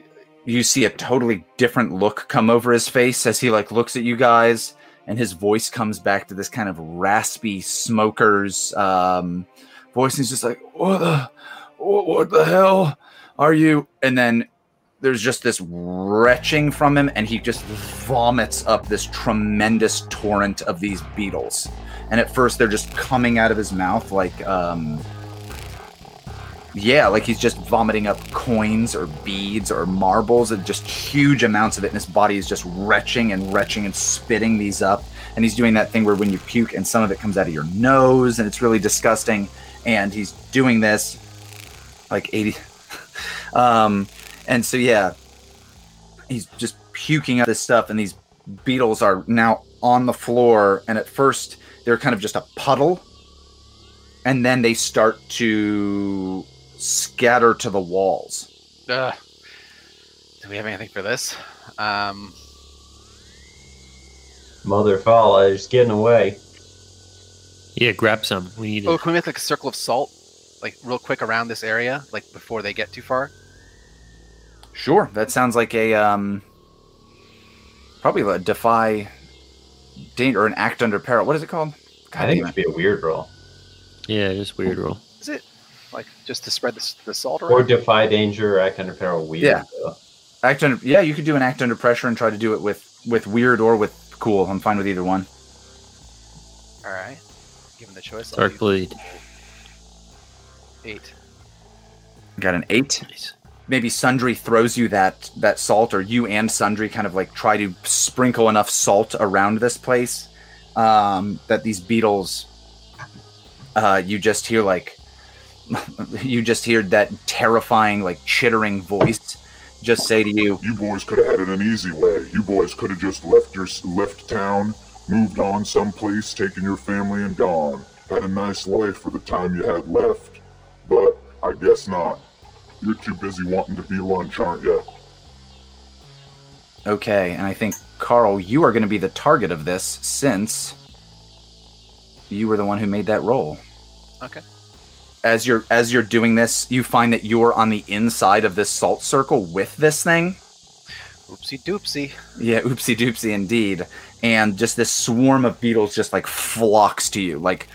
you see a totally different look come over his face as he like looks at you guys and his voice comes back to this kind of raspy smoker's um voice and he's just like what the what, what the hell are you? And then there's just this retching from him and he just vomits up this tremendous torrent of these beetles. And at first they're just coming out of his mouth like um yeah like he's just vomiting up coins or beads or marbles and just huge amounts of it and his body is just retching and retching and spitting these up. And he's doing that thing where when you puke and some of it comes out of your nose and it's really disgusting. And he's doing this like 80 um and so yeah he's just puking out this stuff and these beetles are now on the floor. And at first they're kind of just a puddle. And then they start to scatter to the walls
Ugh. Do we have anything for this? Um,
Mother Thala is getting away.
Yeah, grab some. We need
oh,
it.
can we make like a circle of salt? like real quick around this area, like before they get too far?
Sure, that sounds like a um, probably a defy danger or an act under peril. What is it called?
I think it
damn
should be a weird roll.
Yeah, just weird roll.
Is it like just to spread the, the salt around.
Or defy danger or act under peril weird.
Yeah.
though.
Act under yeah, you could do an act under pressure and try to do it with with weird or with cool. I'm fine with either one.
All right. Given the choice, I'll
Dark
do
blade.
eight.
Got an eight.
Nice.
Maybe Sundry throws you that that salt, or you and Sundry kind of like try to sprinkle enough salt around this place um, that these beetles. Uh, you just hear like you just hear that terrifying like chittering voice just say to you
You boys could have had it an easy way. You boys could have just left your left town, moved on someplace, taken your family and gone. Had a nice life for the time you had left. But I guess not. You're too busy wanting to be lunch, aren't you?
Okay, and I think Carl, you are going to be the target of this since you were the one who made that roll.
Okay.
As you're as you're doing this, you find that you're on the inside of this salt circle with this thing.
Oopsie doopsie.
Yeah, oopsie doopsie indeed. And just this swarm of beetles just like flocks to you. Like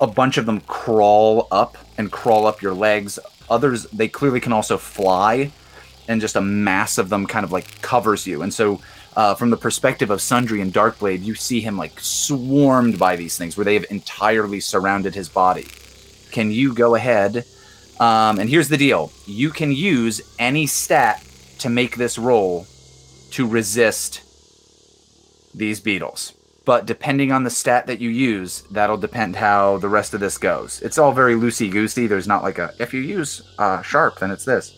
a bunch of them crawl up and crawl up your legs. Others, they clearly can also fly. And just a mass of them kind of like covers you. And so, uh, from the perspective of Sundry and Darkblade, you see him like swarmed by these things where they have entirely surrounded his body. Can you go ahead? Um, and here's the deal you can use any stat to make this roll to resist these beetles. But depending on the stat that you use, that'll depend how the rest of this goes. It's all very loosey goosey. There's not like a if you use uh, sharp, then it's this.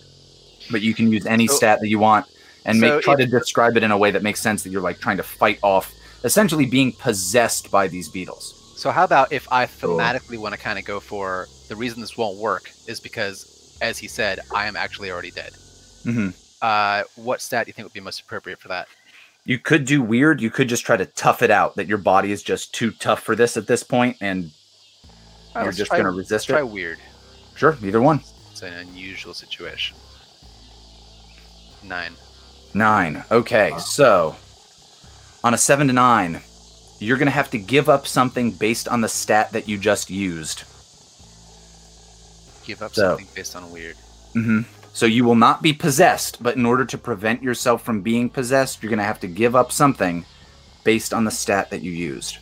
But you can use any
So-
stat that you want and
so
make try
if-
to describe it in a way that makes sense that you're like trying to fight off essentially being possessed by these beetles.
So how about if I thematically want to kind of go for the reason this won't work is because, as he said, I am actually already dead.
Mhm.
Uh, what stat do you think would be most appropriate for that?
You could do weird. You could just try to tough it out that your body is just too tough for this at this point, and
Uh,
you're just going to resist
Try
it.
weird.
Sure, either one.
It's an unusual situation. Nine.
Nine. Okay, so on a seven to nine, you're gonna have to give up something based on the stat that you just used.
Give up
So-
something based on weird.
Mm-hmm. So you will not be possessed, but in order to prevent yourself from being possessed, you're gonna have to give up something based on the stat that you used.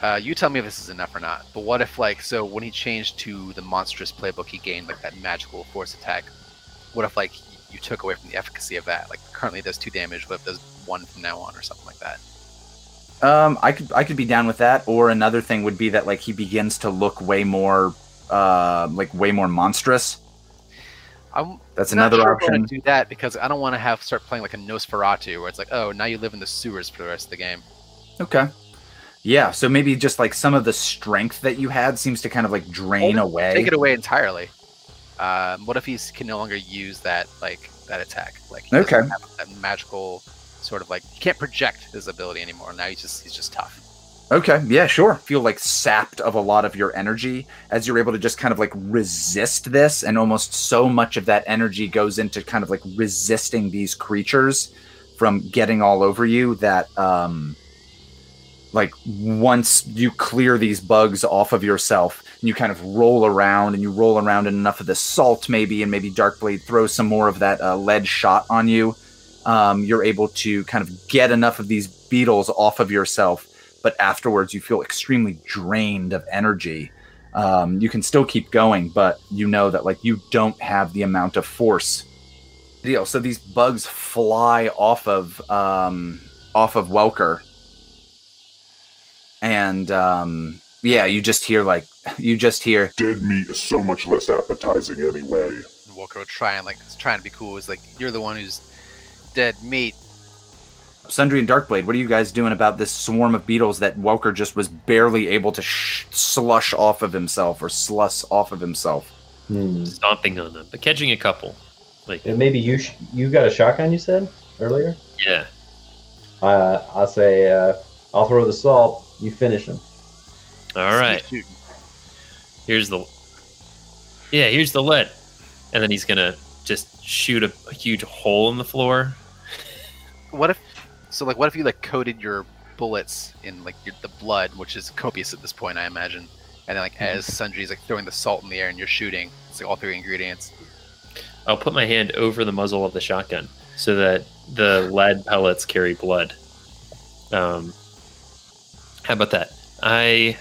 Uh, you tell me if this is enough or not. But what if, like, so when he changed to the monstrous playbook, he gained like that magical force attack. What if, like, you took away from the efficacy of that? Like, currently does two damage. If does one from now on, or something like that?
Um, I could I could be down with that. Or another thing would be that like he begins to look way more, uh, like way more monstrous.
I'm
That's
not
another
sure if I wanna
option.
do that because I don't want to have start playing like a Nosferatu, where it's like, oh, now you live in the sewers for the rest of the game.
Okay. Yeah, so maybe just like some of the strength that you had seems to kind of like drain away.
Take it away entirely. Um, what if he can no longer use that like that attack? Like,
Okay.
that magical sort of like he can't project his ability anymore. Now he's just he's just tough.
Okay, yeah, sure. Feel like sapped of a lot of your energy as you're able to just kind of like resist this, and almost so much of that energy goes into kind of like resisting these creatures from getting all over you that, um, like once you clear these bugs off of yourself and you kind of roll around and you roll around in enough of the salt maybe and maybe darkblade throws some more of that uh, lead shot on you um, you're able to kind of get enough of these beetles off of yourself but afterwards you feel extremely drained of energy. Um, you can still keep going, but you know that like you don't have the amount of force. Deal. So these bugs fly off of um, off of Welker, and um, yeah, you just hear like you just hear
Dead meat is so much less appetizing anyway.
And Welker will try and like trying to be cool. Is like you're the one who's dead meat.
Sundry and Darkblade. What are you guys doing about this swarm of beetles that Welker just was barely able to sh- slush off of himself or sluss off of himself?
Hmm.
Stomping on them, but catching a couple. Like,
Yeah, maybe you sh- you got a shotgun. You said earlier.
yeah.
Uh, I'll say uh, I'll throw the salt. You finish him.
All right. Here's the Yeah, here's the lead. And then he's gonna just shoot a, a huge hole in the floor.
What if? So like, what if you like coated your bullets in like your, the blood, which is copious at this point, I imagine, and then like as Sundry's like throwing the salt in the air and you're shooting, it's like all three ingredients.
I'll put my hand over the muzzle of the shotgun so that the lead pellets carry blood. Um, how about that? I.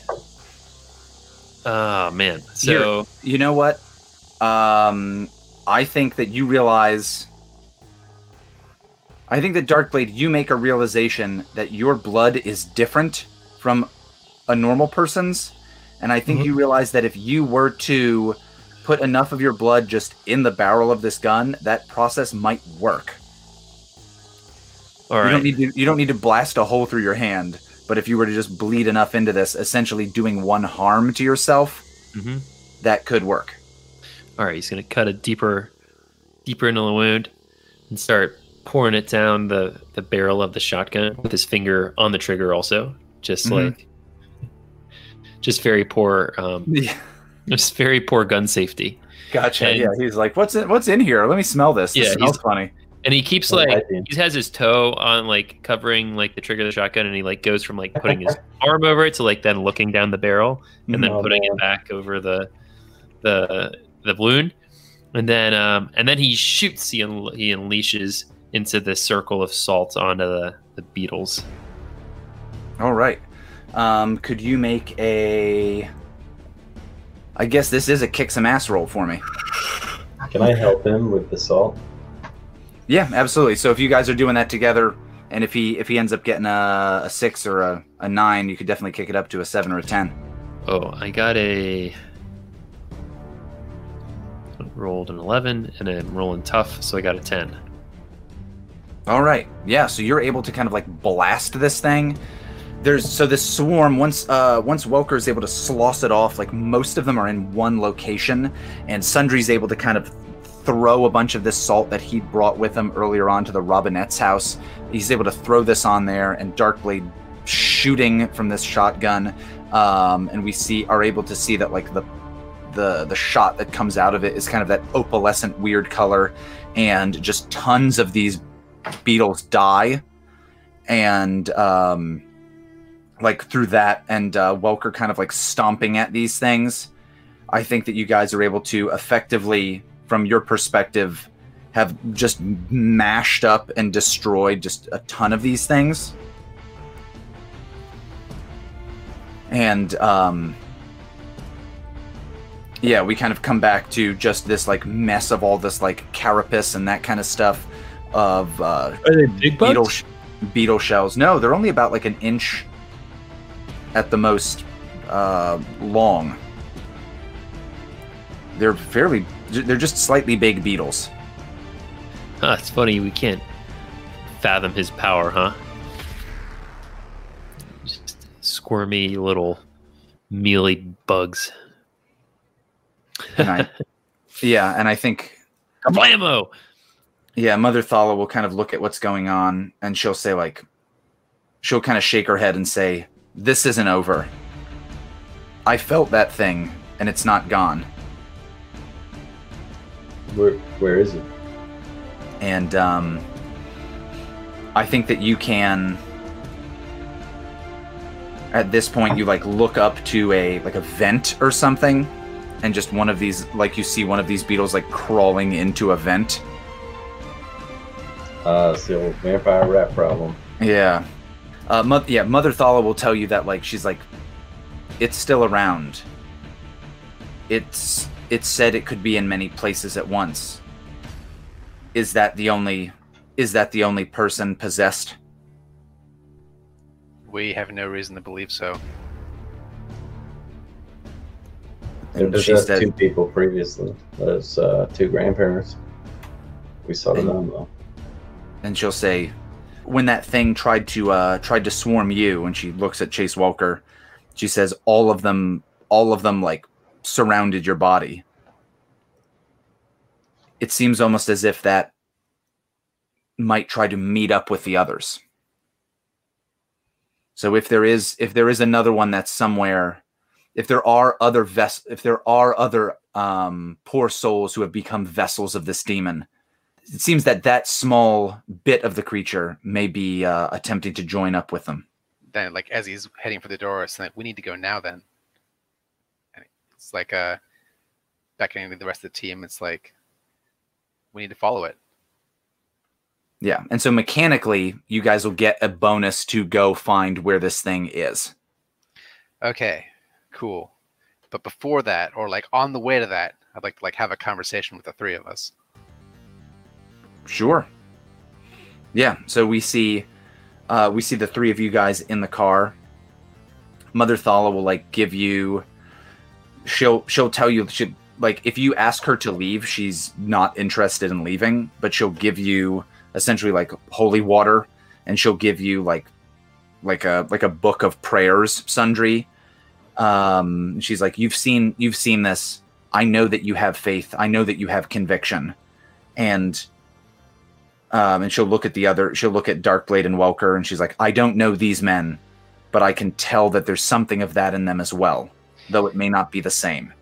Oh man. So
You know what? Um, I think that you realize. I think that Darkblade, you make a realization that your blood is different from a normal person's, and I think
Mhm.
you realize that if you were to put enough of your blood just in the barrel of this gun, that process might work.
all
you don't need to you don't need to blast a hole through your hand, but if you were to just bleed enough into this, essentially doing one harm to yourself,
hmm
that could work.
All right. He's gonna cut a deeper, deeper into the wound, and start pouring it down the the barrel of the shotgun with his finger on the trigger. Also, just
Mhm.
like, just very poor. Um,
Yeah.
just very poor gun safety.
Gotcha.
And-
yeah, he's like, "What's in What's in here? Let me smell this. This
Yeah,
smells
he's-
funny."
And he keeps like he has his toe on like covering like the trigger of the shotgun, and he like goes from like putting his arm over it to like then looking down the barrel, and then
Oh,
putting
man.
it back over the the the balloon and then um and then he shoots. He he unleashes into the circle of salt onto the the beetles.
All right. Um, could you make a? I guess this is a kick some ass roll for me.
Can I help him with the salt?
Yeah, absolutely. So if you guys are doing that together, and if he if he ends up getting a, a six or a, a nine, you could definitely kick it up to a seven or a ten.
Oh, I got a rolled an eleven, and I'm rolling tough, so I got a ten.
All right. Yeah. So you're able to kind of like blast this thing. There's so this swarm once uh once Welker is able to sloss it off, like most of them are in one location, and Sundry's able to kind of throw a bunch of this salt that he brought with him earlier on to the Robinette's house. He's able to throw this on there, and Darkblade shooting from this shotgun, um, and we see are able to see that like the the the shot that comes out of it is kind of that opalescent weird color, and just tons of these beetles die, and um, like through that, and uh, Welker kind of like stomping at these things. I think that you guys are able to effectively, from your perspective, have just mashed up and destroyed just a ton of these things. And um yeah, we kind of come back to just this like mess of all this like carapace and that kind of stuff of uh
Are they big
beetle sh- beetle shells. No, they're only about like an inch at the most uh, long. They're fairly. They're just slightly big beetles.
Huh, it's funny we can't fathom his power, huh? Just squirmy little mealy bugs.
And I, yeah, and I think
Blammo!
Yeah, Mother Thala will kind of look at what's going on, and she'll say like, she'll kind of shake her head and say, "This isn't over. I felt that thing, and it's not gone."
Where where is it?
and um, I think that you can. At this point, you like look up to a like a vent or something, and just one of these like you see one of these beetles like crawling into a vent.
Uh, it's the old vampire rat problem.
Yeah, uh, mo- yeah. Mother Thala will tell you that like she's like, it's still around. It's it said it could be in many places at once. Is that the only? Is that the only person possessed?
We have no reason to believe so.
There
And
was
she
just
said-
two people previously. Those uh, two grandparents. We saw them though.
And she'll say, "When that thing tried to uh, tried to swarm you," and she looks at Chase Welker, she says, "All of them, all of them, like surrounded your body." It seems almost as if that might try to meet up with the others. So if there is if there is another one that's somewhere, if there are other ves- if there are other um, poor souls who have become vessels of this demon. It seems that that small bit of the creature may be uh, attempting to join up with them.
Then, like as he's heading for the door, it's like we need to go now. Then, and it's like uh, beckoning to the rest of the team. It's like we need to follow it.
Yeah. And so mechanically, you guys will get a bonus to go find where this thing is.
Okay, cool. But before that, or like on the way to that, I'd like to like have a conversation with the three of us.
Sure. Yeah. So we see, uh, we see the three of you guys in the car. Mother Thala will like give you. She'll she'll tell you she like if you ask her to leave, she's not interested in leaving, but she'll give you essentially like holy water, and she'll give you like like a like a book of prayers, sundry. Um, she's like, you've seen you've seen this. I know that you have faith. I know that you have conviction, and um, and she'll look at the other. She'll look at Darkblade and Welker, and she's like, I don't know these men, but I can tell that there's something of that in them as well, though it may not be the same.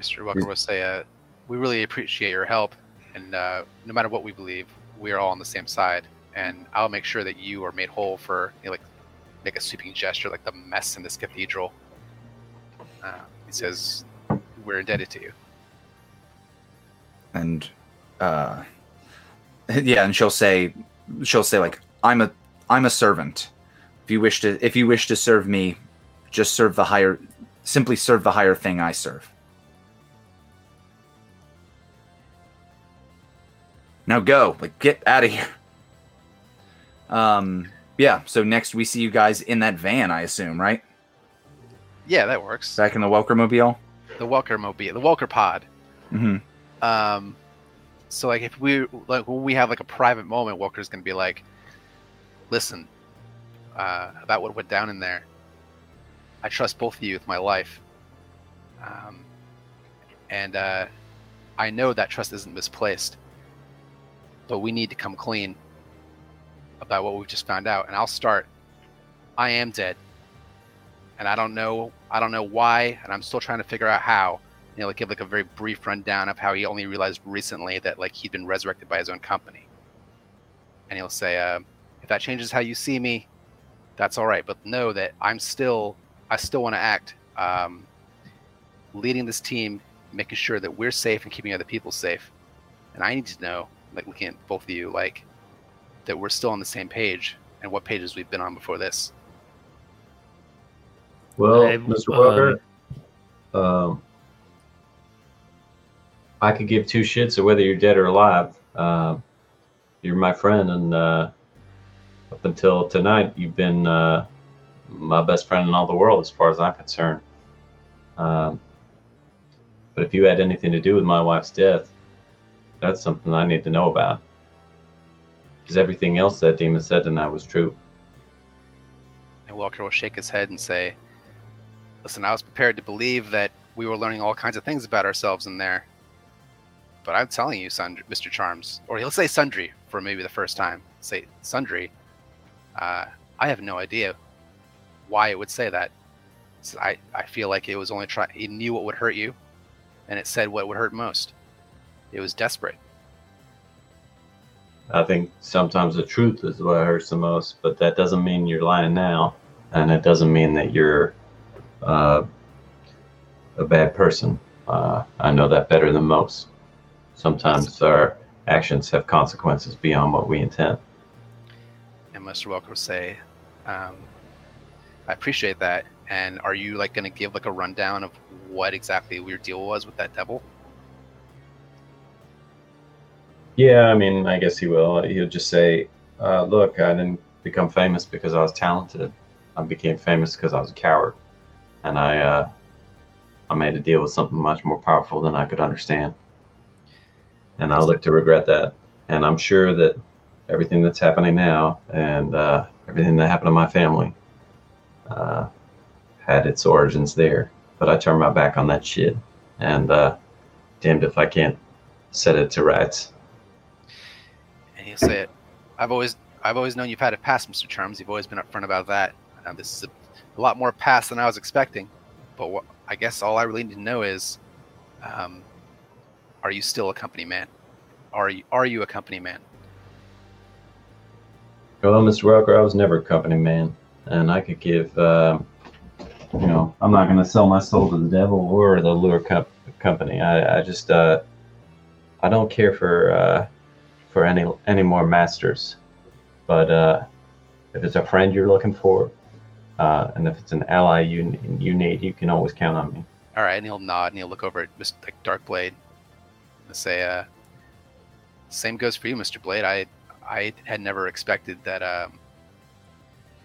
Mr. Welker will say, uh, "We really appreciate your help, and uh, no matter what we believe, we are all on the same side. And I'll make sure that you are made whole for, you know, like, make a sweeping gesture, like the mess in this cathedral." Uh, he says, "We're indebted to you."
and uh yeah and she'll say she'll say like i'm a i'm a servant if you wish to if you wish to serve me just serve the higher simply serve the higher thing i serve now go like get out of here um yeah so next we see you guys in that van i assume right
Yeah, that works.
back in the welker mobile
The Welker mobile, the Welker pod.
mm-hmm.
Um, so like if we like when we have like a private moment, Welker's gonna be like, "Listen, uh, about what went down in there. I trust both of you with my life, um, and uh, I know that trust isn't misplaced. But we need to come clean about what we've just found out. And I'll start. I am dead, and I don't know. I don't know why, and I'm still trying to figure out how you know, like give like a very brief rundown of how he only realized recently that like he'd been resurrected by his own company. And he'll say, uh, "If that changes how you see me, that's all right. But know that I'm still, I still want to act, um, leading this team, making sure that we're safe and keeping other people safe. And I need to know, like looking at both of you, like that we're still on the same page and what pages we've been on before this.
Well,
I-
Mr. Welker, um, I could give two shits of whether you're dead or alive. Uh, you're my friend, and uh, up until tonight, you've been uh, my best friend in all the world, as far as I'm concerned. Um, but if you had anything to do with my wife's death, that's something I need to know about. Because everything else that demon said tonight was true.
And Welker will shake his head and say, Listen, I was prepared to believe that we were learning all kinds of things about ourselves in there. But I'm telling you, Mr. Charms, or he'll say Sundry for maybe the first time. Say Sundry. Uh, I have no idea why it would say that. So I, I feel like it was only trying. It knew what would hurt you, and it said what would hurt most. It was desperate.
I think sometimes the truth is what hurts the most, but that doesn't mean you're lying now, and it doesn't mean that you're uh, a bad person. Uh, I know that better than most. Sometimes our actions have consequences beyond what we intend.
And Mr. Welker will say, um, "I appreciate that." And are you like going to give like a rundown of what exactly your deal was with that devil?
Yeah, I mean, I guess he will. He'll just say, uh, "Look, I didn't become famous because I was talented. I became famous because I was a coward, and I uh, I made a deal with something much more powerful than I could understand, and I look to regret that. And I'm sure that everything that's happening now and uh, everything that happened to my family uh, had its origins there. But I turned my back on that shit, and uh, damned if I can't set it to rights."
And he'll say, it. "I've always, I've always known you've had a past, Mr. Charms. You've always been upfront about that. Uh, this is a, a lot more past than I was expecting. But what, I guess all I really need to know is, Um, are you still a company man? Are you are you a company man?
Well, Mr. Welker, I was never a company man, and I could give, uh, you know, I'm not going to sell my soul to the devil or the lure co- company. I, I just, uh, I don't care for uh, for any any more masters. But uh, if it's a friend you're looking for, uh, and if it's an ally you you need, you can always count on me.
All right, and he'll nod and he'll look over at Mr. Darkblade and say, uh, "Same goes for you, Mr. Blade. I I had never expected that. Um,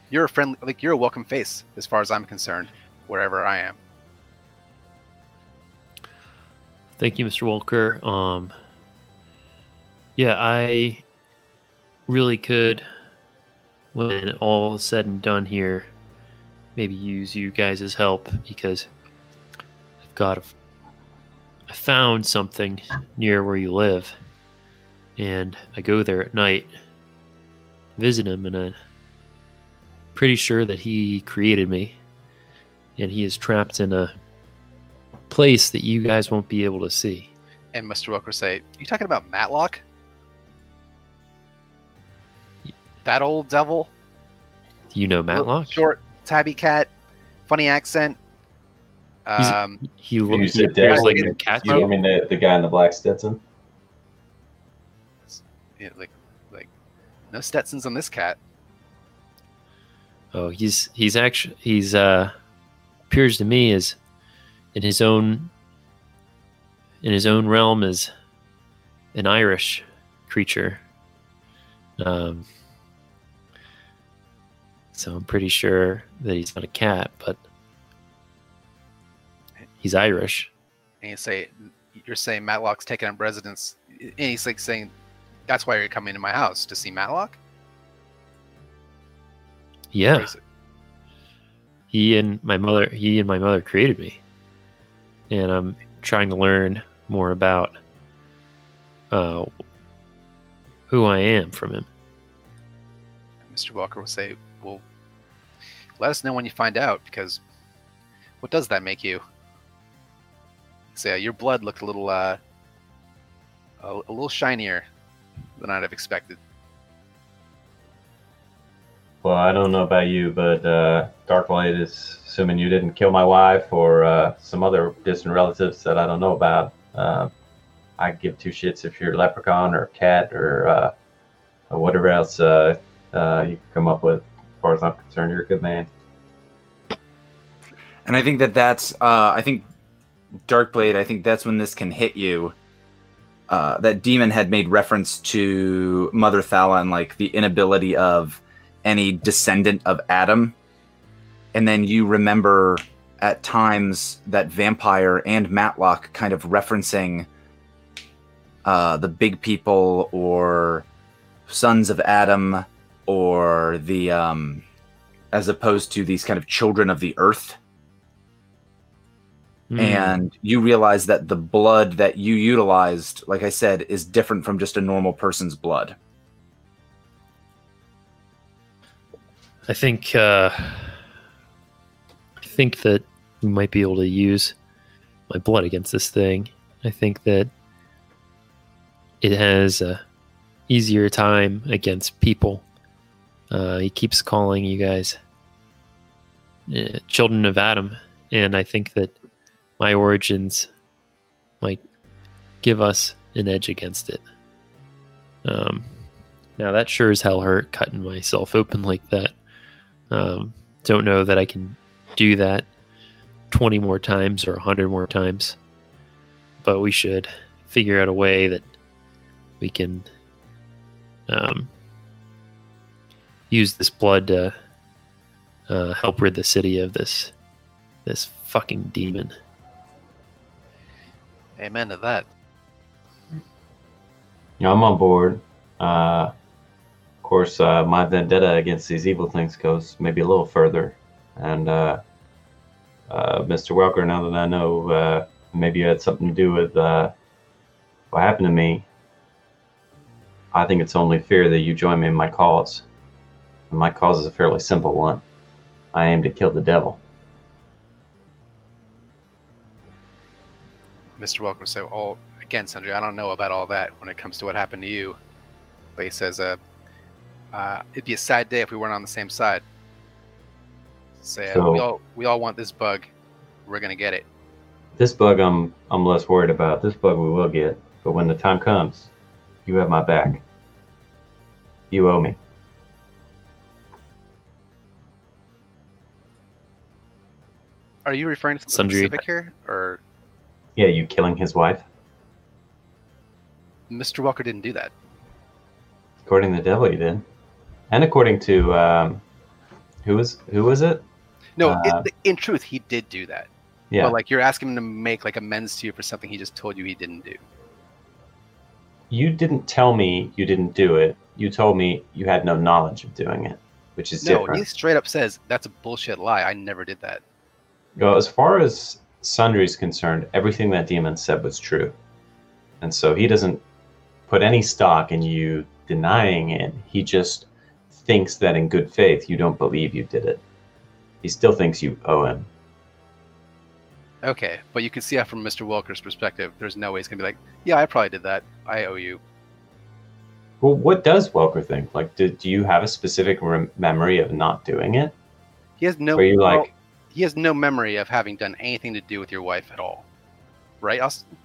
you're a friendly, like you're a welcome face as far as I'm concerned, wherever I am.
Thank you, Mr. Welker. Um, yeah, I really could, when all is said and done here, maybe use you guys' help because I've got a, I found something near where you live, and I go there at night, visit him, and I'm pretty sure that he created me, and he is trapped in a place that you guys won't be able to see.
And Mr. Welker say, "You talking about Matlock? That old devil?
Do you know Matlock?
Short, tabby cat, funny accent.
He's-
Um,
He,
You
looks
said
he like
you-
a cat
You I mean the, the guy in the black Stetson?
yeah, like, like, no Stetsons on this cat.
Oh, he's he's actually he's uh appears to me as in his own in his own realm as an Irish creature. Um so I'm pretty sure that he's not a cat, but he's Irish.
And you say, you're saying Matlock's taking up residence, and he's like saying, that's why you're coming to my house to see Matlock.
Yeah. he and my mother he and my mother created me and i'm trying to learn more about uh, who i am from him
Mr. Welker will say, well, let us know when you find out, because what does that make you? Say, your blood looked a little, uh, a, a little shinier than I'd have expected.
Well, I don't know about you, but uh, Darklight is assuming you didn't kill my wife or uh, some other distant relatives that I don't know about. Uh, I give two shits if you're a leprechaun or a cat or, uh, or whatever else uh, uh, you can come up with. As far as I'm concerned, you're a good man.
And I think that that's, uh, I think Darkblade, I think that's when this can hit you. Uh, that demon had made reference to Mother Thala and like the inability of any descendant of Adam. And then you remember at times that vampire and Matlock kind of referencing uh, the big people or sons of Adam or the, um, as opposed to these kind of children of the earth
Hmm.
and you realize that the blood that you utilized, like I said, is different from just a normal person's blood.
i think uh i think that we might be able to use my blood against this thing i think that it has a easier time against people uh he keeps calling you guys uh, children of adam and i think that my origins might give us an edge against it um now that sure as hell hurt cutting myself open like that um, don't know that I can do that 20 more times or 100 more times, but we should figure out a way that we can um, use this blood to uh, help rid the city of this this fucking demon.
Amen to that.
You know, I'm on board. Uh, of course, uh, my vendetta against these evil things goes maybe a little further. And uh, uh, Mr. Welker, now that I know uh, maybe you had something to do with uh, what happened to me, I think it's only fair that you join me in my cause. And my cause is a fairly simple one. I aim to kill the devil.
Mr. Welker will say, "Oh, again, Sundry, I don't know about all that when it comes to what happened to you." But he says, "Uh, uh it'd be a sad day if we weren't on the same side." Say, uh,
So-
we all we all want this bug. We're gonna get it.
This bug, I'm I'm less worried about. This bug we will get, but when the time comes, you have my back. You owe me.
Are you referring to something
Sundry-
specific here, or
Yeah, you killing his wife.
Mr. Welker didn't do that?
According to the devil, he did, and according to um, who was who was it?
No,
Uh,
in, in truth, he did do that.
Yeah,
But like you're asking him to make like amends to you for something he just told you he didn't do.
you didn't tell me you didn't do it. You told me you had no knowledge of doing it, which is
No,
different.
he straight up says that's a bullshit lie. I never did that.
Well, as far as Sundry is concerned, everything that demon said was true. And so he doesn't put any stock in you denying it. He just thinks that in good faith you don't believe you did it. He still thinks you owe him.
Okay, but you can see that from Mr. Welker's perspective. There's no way he's gonna be like, yeah, I probably did that. I owe you.
Well, what does Welker think? Like, do, do you have a specific rem- memory of not doing it?
He has no.
Where you like,
he has no memory of having done anything to do with your wife at all, right? Austin?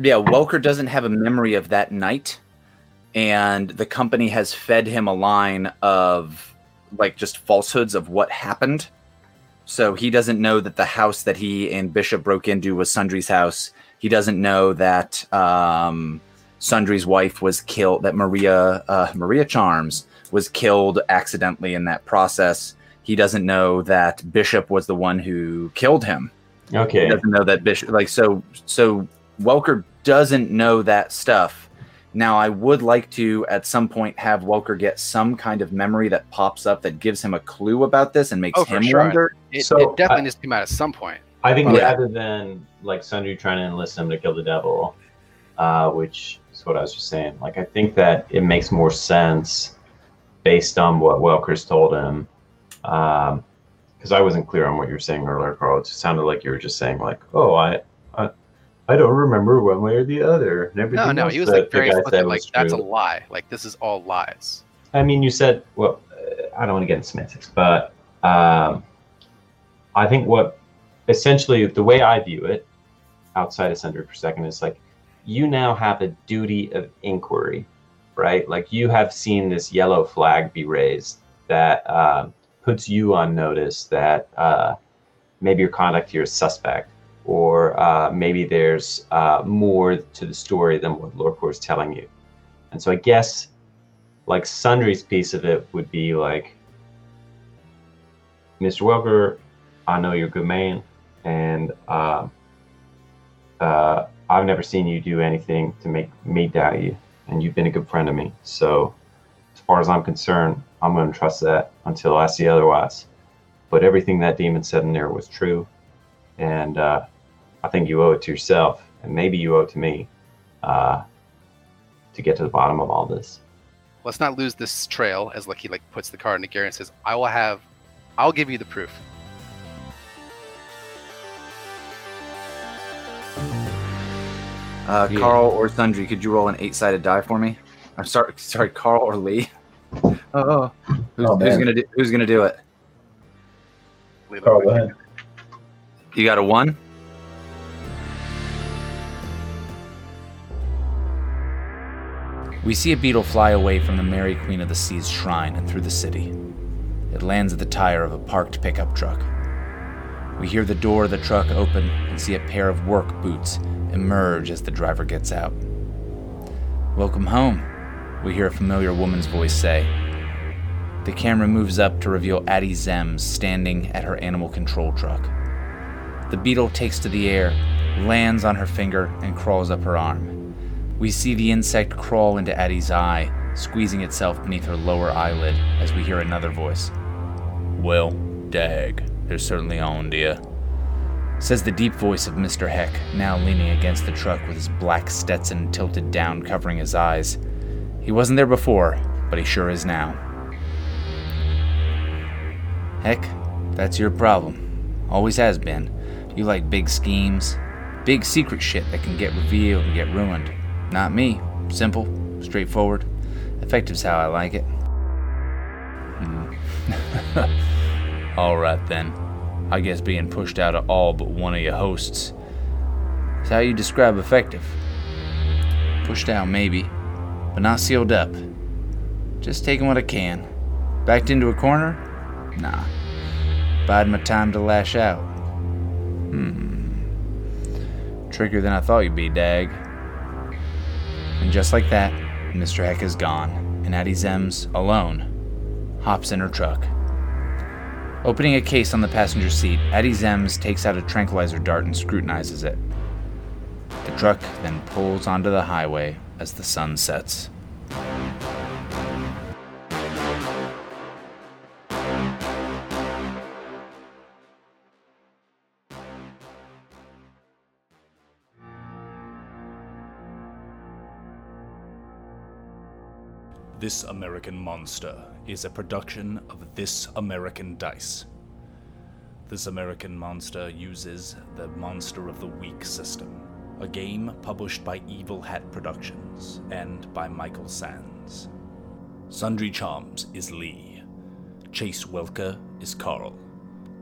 Yeah, Welker doesn't have a memory of that night, and the company has fed him a line of like just falsehoods of what happened. So he doesn't know that the house that he and Bishop broke into was Sundry's house. He doesn't know that um, Sundry's wife was killed. That Maria uh, Maria Charms was killed accidentally in that process. He doesn't know that Bishop was the one who killed him
Okay.
he doesn't know that bishop like so so welker doesn't know that stuff now i would like to at some point have welker get some kind of memory that pops up that gives him a clue about this and makes
Oh, for
him
sure.
wonder
It,
So,
it definitely
I-
needs to come out at some point.
I think
Yeah.
rather than like Sundry trying to enlist him to kill the devil, uh, which is what I was just saying, like I think that it makes more sense based on what Welker's told him. Because I wasn't clear on what you were saying earlier, Carl. It sounded like you were just saying like, "Oh, I, I, I don't remember one way or the other." And
No,
everything
no, he was like very explicit. Like that's a lie. Like this is all lies.
I mean, you said, well, uh, I don't want to get into semantics, but um, I think what essentially the way I view it, outside of Sundry per second, is like you now have a duty of inquiry, right? Like you have seen this yellow flag be raised that uh, puts you on notice that uh, maybe your conduct here is suspect, or uh, maybe there's uh, more to the story than what Lorcor is telling you. And so I guess like Sundry's piece of it would be like, Mr. Welker, I know you're a good man, and uh, uh, I've never seen you do anything to make me doubt you, and you've been a good friend to me. So, as far as I'm concerned, I'm going to trust that until I see otherwise. But everything that demon said in there was true, and uh, I think you owe it to yourself, and maybe you owe it to me, uh, to get to the bottom of all this.
Let's not lose this trail. As Lucky like puts the card into Gary and says, "I will have, I'll give you the proof."
uh,
Yeah.
carl or sundry could you roll an eight-sided die for me i'm sorry sorry carl or lee oh, oh. who's,
Oh,
who's gonna do who's gonna do it
Carl, go ahead.
you got a one We see a beetle fly away from the Mary Queen of the Sea's shrine and through the city. It lands at the tire of a parked pickup truck. We hear the door of the truck open and see a pair of work boots emerge as the driver gets out. Welcome home, we hear a familiar woman's voice say. The camera moves up to reveal Addie Zems standing at her animal control truck. The beetle takes to the air, lands on her finger, and crawls up her arm. We see the insect crawl into Addie's eye, squeezing itself beneath her lower eyelid as we hear another voice. Well, dag, they're certainly on, dear. Says the deep voice of Mr. Heck, now leaning against the truck with his black Stetson tilted down, covering his eyes. He wasn't there before, but he sure is now. Heck, that's your problem. Always has been. You like big schemes.
Big secret shit that can get revealed and get ruined. Not me. Simple, straightforward. Effective's how I like it. Hmm. all right then. I guess being pushed out of all but one of your hosts is how you describe effective. Pushed out, maybe, but not sealed up. Just taking what I can. Backed into a corner? Nah. Biding my time to lash out. Hmm. Trickier than I thought you'd be, Dag. And just like that, Mr. Heck is gone, and Addie Zems, alone, hops in her truck. Opening a case on the passenger seat, Addie Zems takes out a tranquilizer dart and scrutinizes it. The truck then pulls onto the highway as the sun sets.
This American Monster is a production of This American Dice. This American Monster uses the Monster of the Week system, a game published by Evil Hat Productions and by Michael Sands. Sundry Charms is Lee. Chase Welker is Carl.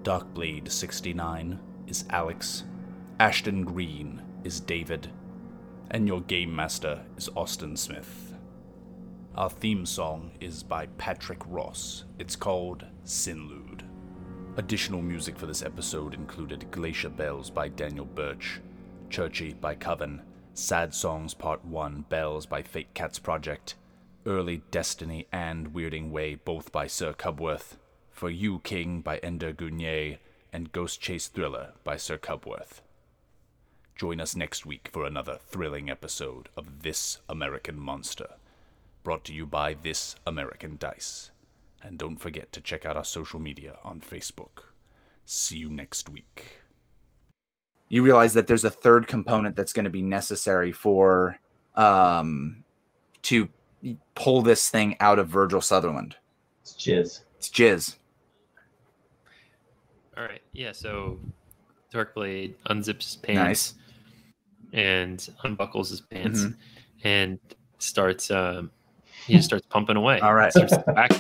Darkblade 69 is Alex. Ashton Green is David. And your game master is Austin Smith. Our theme song is by Patrick Ross. It's called Sinlude. Additional music for this episode included Glacier Bells by Daniel Birch, Churchy by Coven, Sad Songs Part 1 Bells by Fake Cats Project, Early Destiny and Weirding Way both by Sir Cubworth, For You King by Ender Gunier, and Ghost Chase Thriller by Sir Cubworth. Join us next week for another thrilling episode of This American Monster brought to you by This American Dice. And don't forget to check out our social media on Facebook. See you next week.
You realize that there's a third component that's going to be necessary for um to pull this thing out of Virgil Sutherland.
It's jizz.
It's jizz.
All right. Yeah. So Darkblade unzips his pants
Nice.
and unbuckles his pants
Mhm.
and starts. Um, he just starts pumping away.
All right.
Starts back